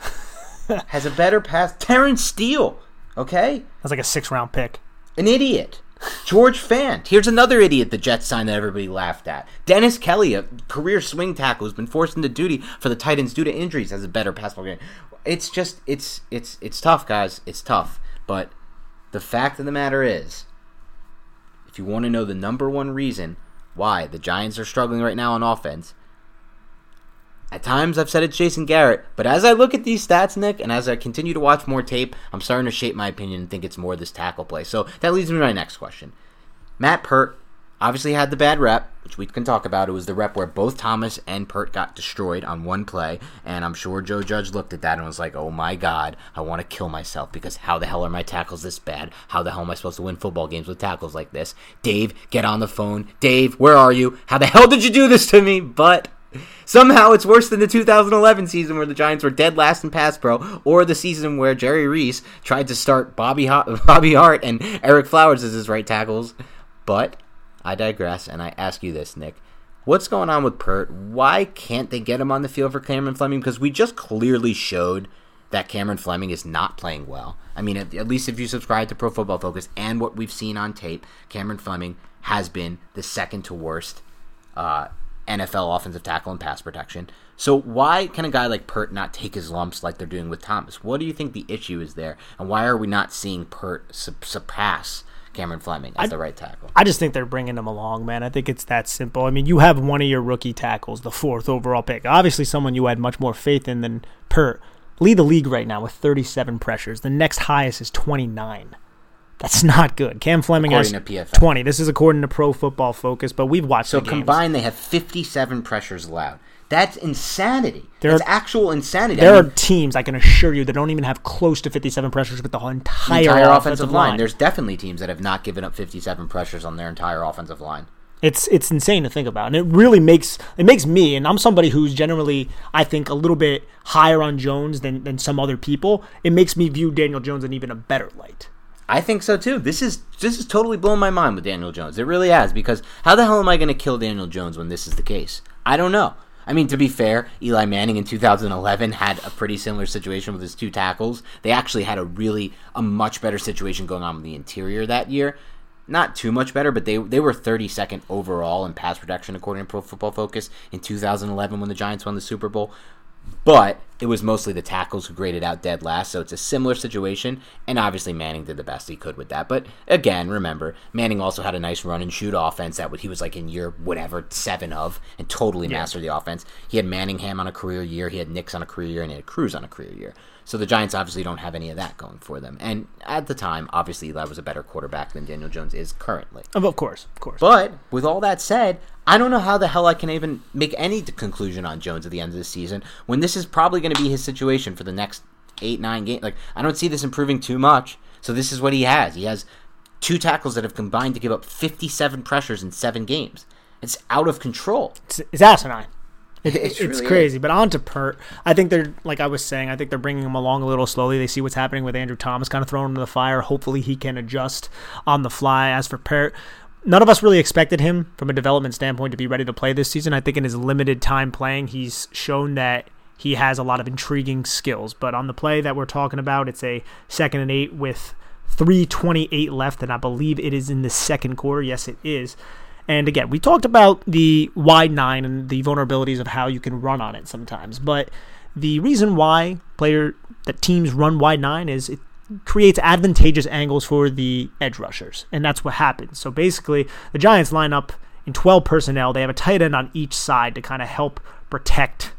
has a better pass. Terence Steele. Okay? That's like a six round pick. An idiot. George Fant. Here's another idiot the Jets signed that everybody laughed at. Dennis Kelly, a career swing tackle who's been forced into duty for the Titans due to injuries, has a better pass game. It's just it's it's it's tough, guys. It's tough. But the fact of the matter is, if you want to know the number one reason why the Giants are struggling right now on offense, at times I've said it's Jason Garrett, but as I look at these stats, Nick, and as I continue to watch more tape, I'm starting to shape my opinion and think it's more this tackle play. So that leads me to my next question. Matt Peart obviously had the bad rep, which we can talk about. It was the rep where both Thomas and Peart got destroyed on one play, and I'm sure Joe Judge looked at that and was like, "Oh my God, I want to kill myself because how the hell are my tackles this bad? How the hell am I supposed to win football games with tackles like this?" Dave, get on the phone. Dave, where are you? How the hell did you do this to me? But Somehow it's worse than the 2011 season where the Giants were dead last in pass pro, or the season where Jerry Reese tried to start Bobby Bobby Hart and Ereck Flowers as his right tackles. But I digress, and I ask you this, Nick. What's going on with Peart? Why can't they get him on the field for Cameron Fleming? Because we just clearly showed that Cameron Fleming is not playing well. I mean, at, at least if you subscribe to Pro Football Focus and what we've seen on tape, Cameron Fleming has been the second to worst uh, NFL offensive tackle and pass protection. So why can a guy like Peart not take his lumps like they're doing with Thomas? What do you think the issue is there, and why are we not seeing Peart su- surpass Cameron Fleming as I, the right tackle? I just think they're bringing him along, man. I think it's that simple. I mean, you have one of your rookie tackles, the fourth overall pick, obviously someone you had much more faith in than Peart. Lead the league right now with 37 pressures. The next highest is 29. That's not good. Cam Fleming according has 20. This is according to Pro Football Focus, but we've watched So the combined, they have 57 pressures allowed. That's insanity. There That's are, actual insanity. There I mean, are teams, I can assure you, that don't even have close to 57 pressures with the entire, entire offensive, offensive line. line. There's definitely teams that have not given up 57 pressures on their entire offensive line. It's it's insane to think about, and it really makes it makes me, and I'm somebody who's generally I think a little bit higher on Jones than than some other people. It makes me view Daniel Jones in even a better light. I think so too. This is this is totally blowing my mind with Daniel Jones. It really has because how the hell am I going to kill Daniel Jones when this is the case? I don't know. I mean, to be fair, Eli Manning in 2011 had a pretty similar situation with his two tackles. They actually had a really a much better situation going on with the interior that year. Not too much better, but they they were 32nd overall in pass protection according to Pro Football Focus in 2011 when the Giants won the Super Bowl. But it was mostly the tackles who graded out dead last, so it's a similar situation. And obviously, Manning did the best he could with that. But again, remember, Manning also had a nice run and shoot offense that he was like in year whatever seven of, and totally yeah. mastered the offense. He had Manningham on a career year, he had Nicks on a career year, and he had Cruz on a career year. So the Giants obviously don't have any of that going for them. And at the time, obviously Eli was a better quarterback than Daniel Jones is currently. Oh, of course, of course. But with all that said, I don't know how the hell I can even make any conclusion on Jones at the end of the season when this is probably going to be his situation for the next eight, nine games. Like I don't see this improving too much. So this is what he has. He has two tackles that have combined to give up 57 pressures in seven games. It's out of control. It's, it's asinine. It, it's, it's really crazy. Is. But on to Peart, I think they're, like I was saying, I think they're bringing him along a little slowly. They see what's happening with Andrew Thomas, kind of thrown into the fire. Hopefully he can adjust on the fly. As for Peart, none of us really expected him from a development standpoint to be ready to play this season. I think in his limited time playing, he's shown that he has a lot of intriguing skills. But on the play that we're talking about, it's a second and eight with 328 left, and I believe it is in the second quarter. Yes, it is. And again, we talked about the wide nine and the vulnerabilities of how you can run on it sometimes. But the reason why player that teams run wide nine is it creates advantageous angles for the edge rushers, and that's what happens. So basically, the Giants line up in 12 personnel. They have a tight end on each side to kind of help protect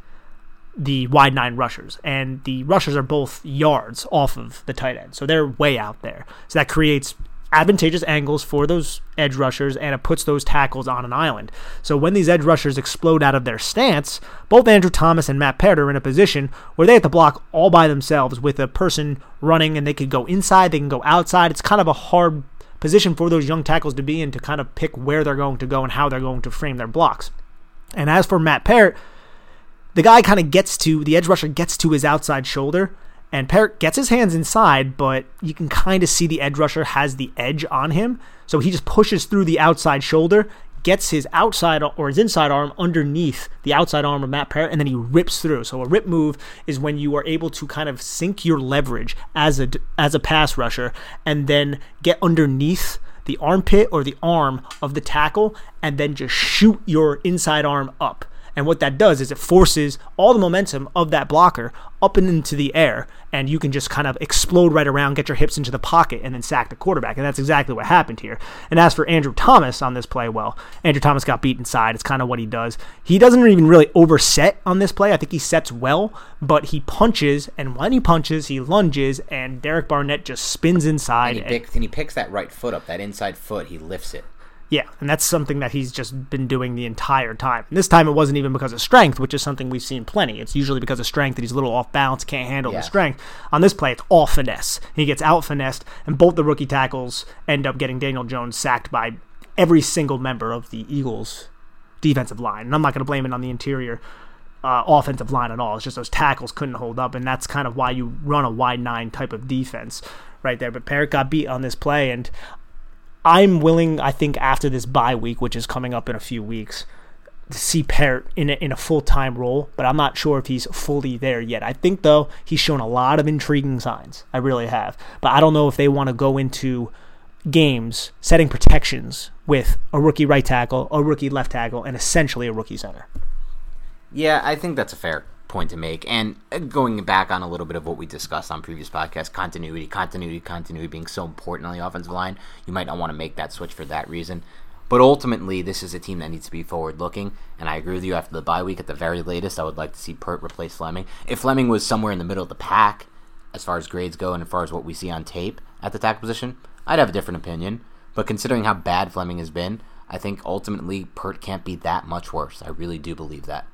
the wide nine rushers, and the rushers are both yards off of the tight end, so they're way out there. So that creates advantageous angles for those edge rushers and it puts those tackles on an island. So when these edge rushers explode out of their stance, both Andrew Thomas and Matt Peart are in a position where they have to block all by themselves with a person running and they can go inside, they can go outside. It's kind of a hard position for those young tackles to be in to kind of pick where they're going to go and how they're going to frame their blocks. And as for Matt Peart, the guy kind of gets to the edge rusher gets to his outside shoulder and Peart gets his hands inside, but you can kind of see the edge rusher has the edge on him. So he just pushes through the outside shoulder, gets his outside or his inside arm underneath the outside arm of Matt Peart, and then he rips through. So a rip move is when you are able to kind of sink your leverage as a as a pass rusher, and then get underneath the armpit or the arm of the tackle, and then just shoot your inside arm up. And what that does is it forces all the momentum of that blocker up and into the air, and you can just kind of explode right around, get your hips into the pocket, and then sack the quarterback. And that's exactly what happened here. And as for Andrew Thomas on this play, well, Andrew Thomas got beat inside. It's kind of what he does. He doesn't even really overset on this play. I think he sets well, but he punches, and when he punches, he lunges, and Derek Barnett just spins inside. And he, picks, and he picks that right foot up, that inside foot, he lifts it. Yeah, and that's something that he's just been doing the entire time. And this time it wasn't even because of strength, which is something we've seen plenty. It's usually because of strength that he's a little off balance, can't handle yeah. the strength. On this play, it's all finesse. He gets out finessed, and both the rookie tackles end up getting Daniel Jones sacked by every single member of the Eagles' defensive line. And I'm not going to blame it on the interior uh, offensive line at all. It's just those tackles couldn't hold up, and that's kind of why you run a wide nine type of defense right there. But Peart got beat on this play, and I'm willing, I think, after this bye week, which is coming up in a few weeks, to see Peart in a, in a full time role, but I'm not sure if he's fully there yet. I think, though, he's shown a lot of intriguing signs. I really have. But I don't know if they want to go into games setting protections with a rookie right tackle, a rookie left tackle, and essentially a rookie center. Yeah, I think that's a fair point to make. And uh, going back on a little bit of what we discussed on previous podcasts, continuity, continuity, continuity being so important on the offensive line, you might not want to make that switch for that reason. But ultimately, this is a team that needs to be forward looking. And I agree with you after the bye week, at the very latest, I would like to see Peart replace Fleming. If Fleming was somewhere in the middle of the pack, as far as grades go and as far as what we see on tape at the tackle position, I'd have a different opinion. But considering how bad Fleming has been, I think ultimately Peart can't be that much worse. I really do believe that.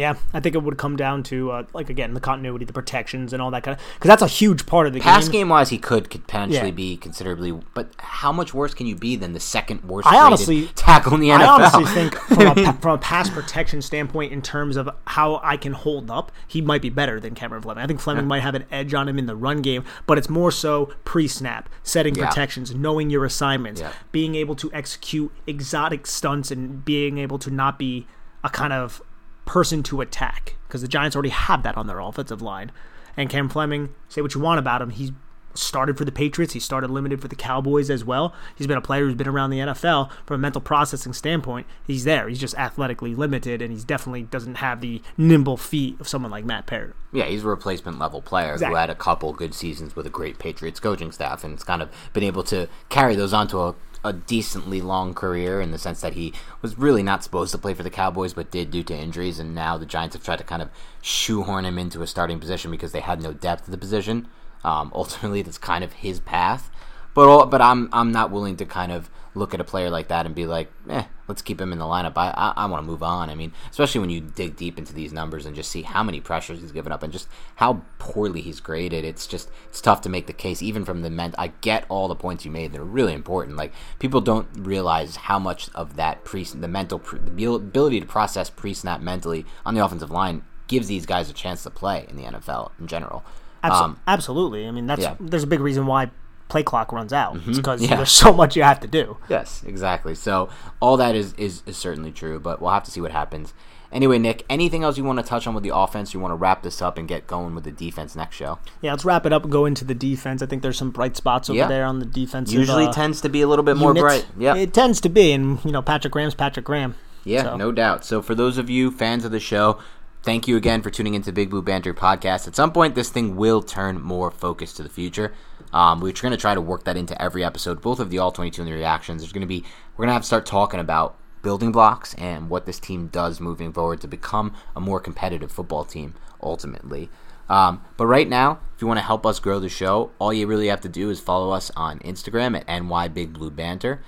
Yeah, I think it would come down to uh, like again the continuity, the protections, and all that kind of because that's a huge part of the pass game. game wise. He could potentially yeah. be considerably, but how much worse can you be than the second worst? I honestly tackle in the NFL. I honestly think from a, from a pass protection standpoint, in terms of how I can hold up, he might be better than Cameron Fleming. I think Fleming yeah. might have an edge on him in the run game, but it's more so pre-snap, setting yeah. protections, knowing your assignments, being able to execute exotic stunts, and being able to not be a kind of person to attack because the Giants already have that on their offensive line. And Cam Fleming, say what you want about him, he started for the Patriots. He started limited for the Cowboys as well. He's been a player who's been around the NFL from a mental processing standpoint. He's there. He's just athletically limited, and he's definitely doesn't have the nimble feet of someone like Matt Peart. Yeah, he's a replacement level player Exactly. who had a couple good seasons with a great Patriots coaching staff, and it's kind of been able to carry those onto a, a decently long career in the sense that he was really not supposed to play for the Cowboys, but did due to injuries, and now the Giants have tried to kind of shoehorn him into a starting position because they had no depth at the position. Um, ultimately, that's kind of his path. But but I'm I'm not willing to kind of look at a player like that and be like, eh, let's keep him in the lineup. I I, I want to move on. I mean, especially when you dig deep into these numbers and just see how many pressures he's given up and just how poorly he's graded. It's just it's tough to make the case even from the men. I get all the points you made; they're really important. Like people don't realize how much of that pre the mental pre, the ability to process pre snap mentally on the offensive line gives these guys a chance to play in the NFL in general. Abso- Um, absolutely. I mean, that's yeah. there's a big reason why play clock runs out. It's mm-hmm. because Yeah. there's so much you have to do. Yes, exactly. So all that is, is is certainly true, but we'll have to see what happens. Anyway, Nick, anything else you want to touch on with the offense? You want to wrap this up and get going with the defense next show? Yeah, let's wrap it up and go into the defense. I think there's some bright spots over Yeah. there on the defense. Usually uh, tends to be a little bit more bright. Yeah, It tends to be, and you know, Patrick Graham's Patrick Graham. Yeah, So- no doubt. So for those of you fans of the show, thank you again for tuning into Big Blue Banter podcast. At some point, this thing will turn more focused to the future. Um, we're going to try to work that into every episode, both of the All 22 and the reactions. There's going to be, we're going to have to start talking about building blocks and what this team does moving forward to become a more competitive football team ultimately. Um, but right now, if you want to help us grow the show, all you really have to do is follow us on Instagram at NYBigBlueBanter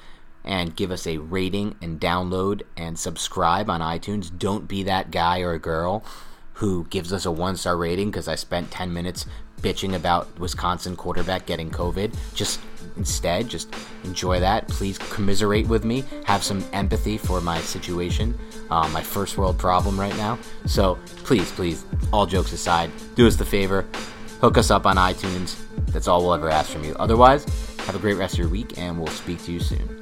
and give us a rating and download and subscribe on iTunes. Don't be that guy or girl who gives us a one star rating because I spent 10 minutes bitching about Wisconsin quarterback getting COVID. Just instead, just enjoy that. Please commiserate with me. Have some empathy for my situation, uh, my first world problem right now. So please, please, all jokes aside, do us the favor. Hook us up on iTunes. That's all we'll ever ask from you. Otherwise, have a great rest of your week and we'll speak to you soon.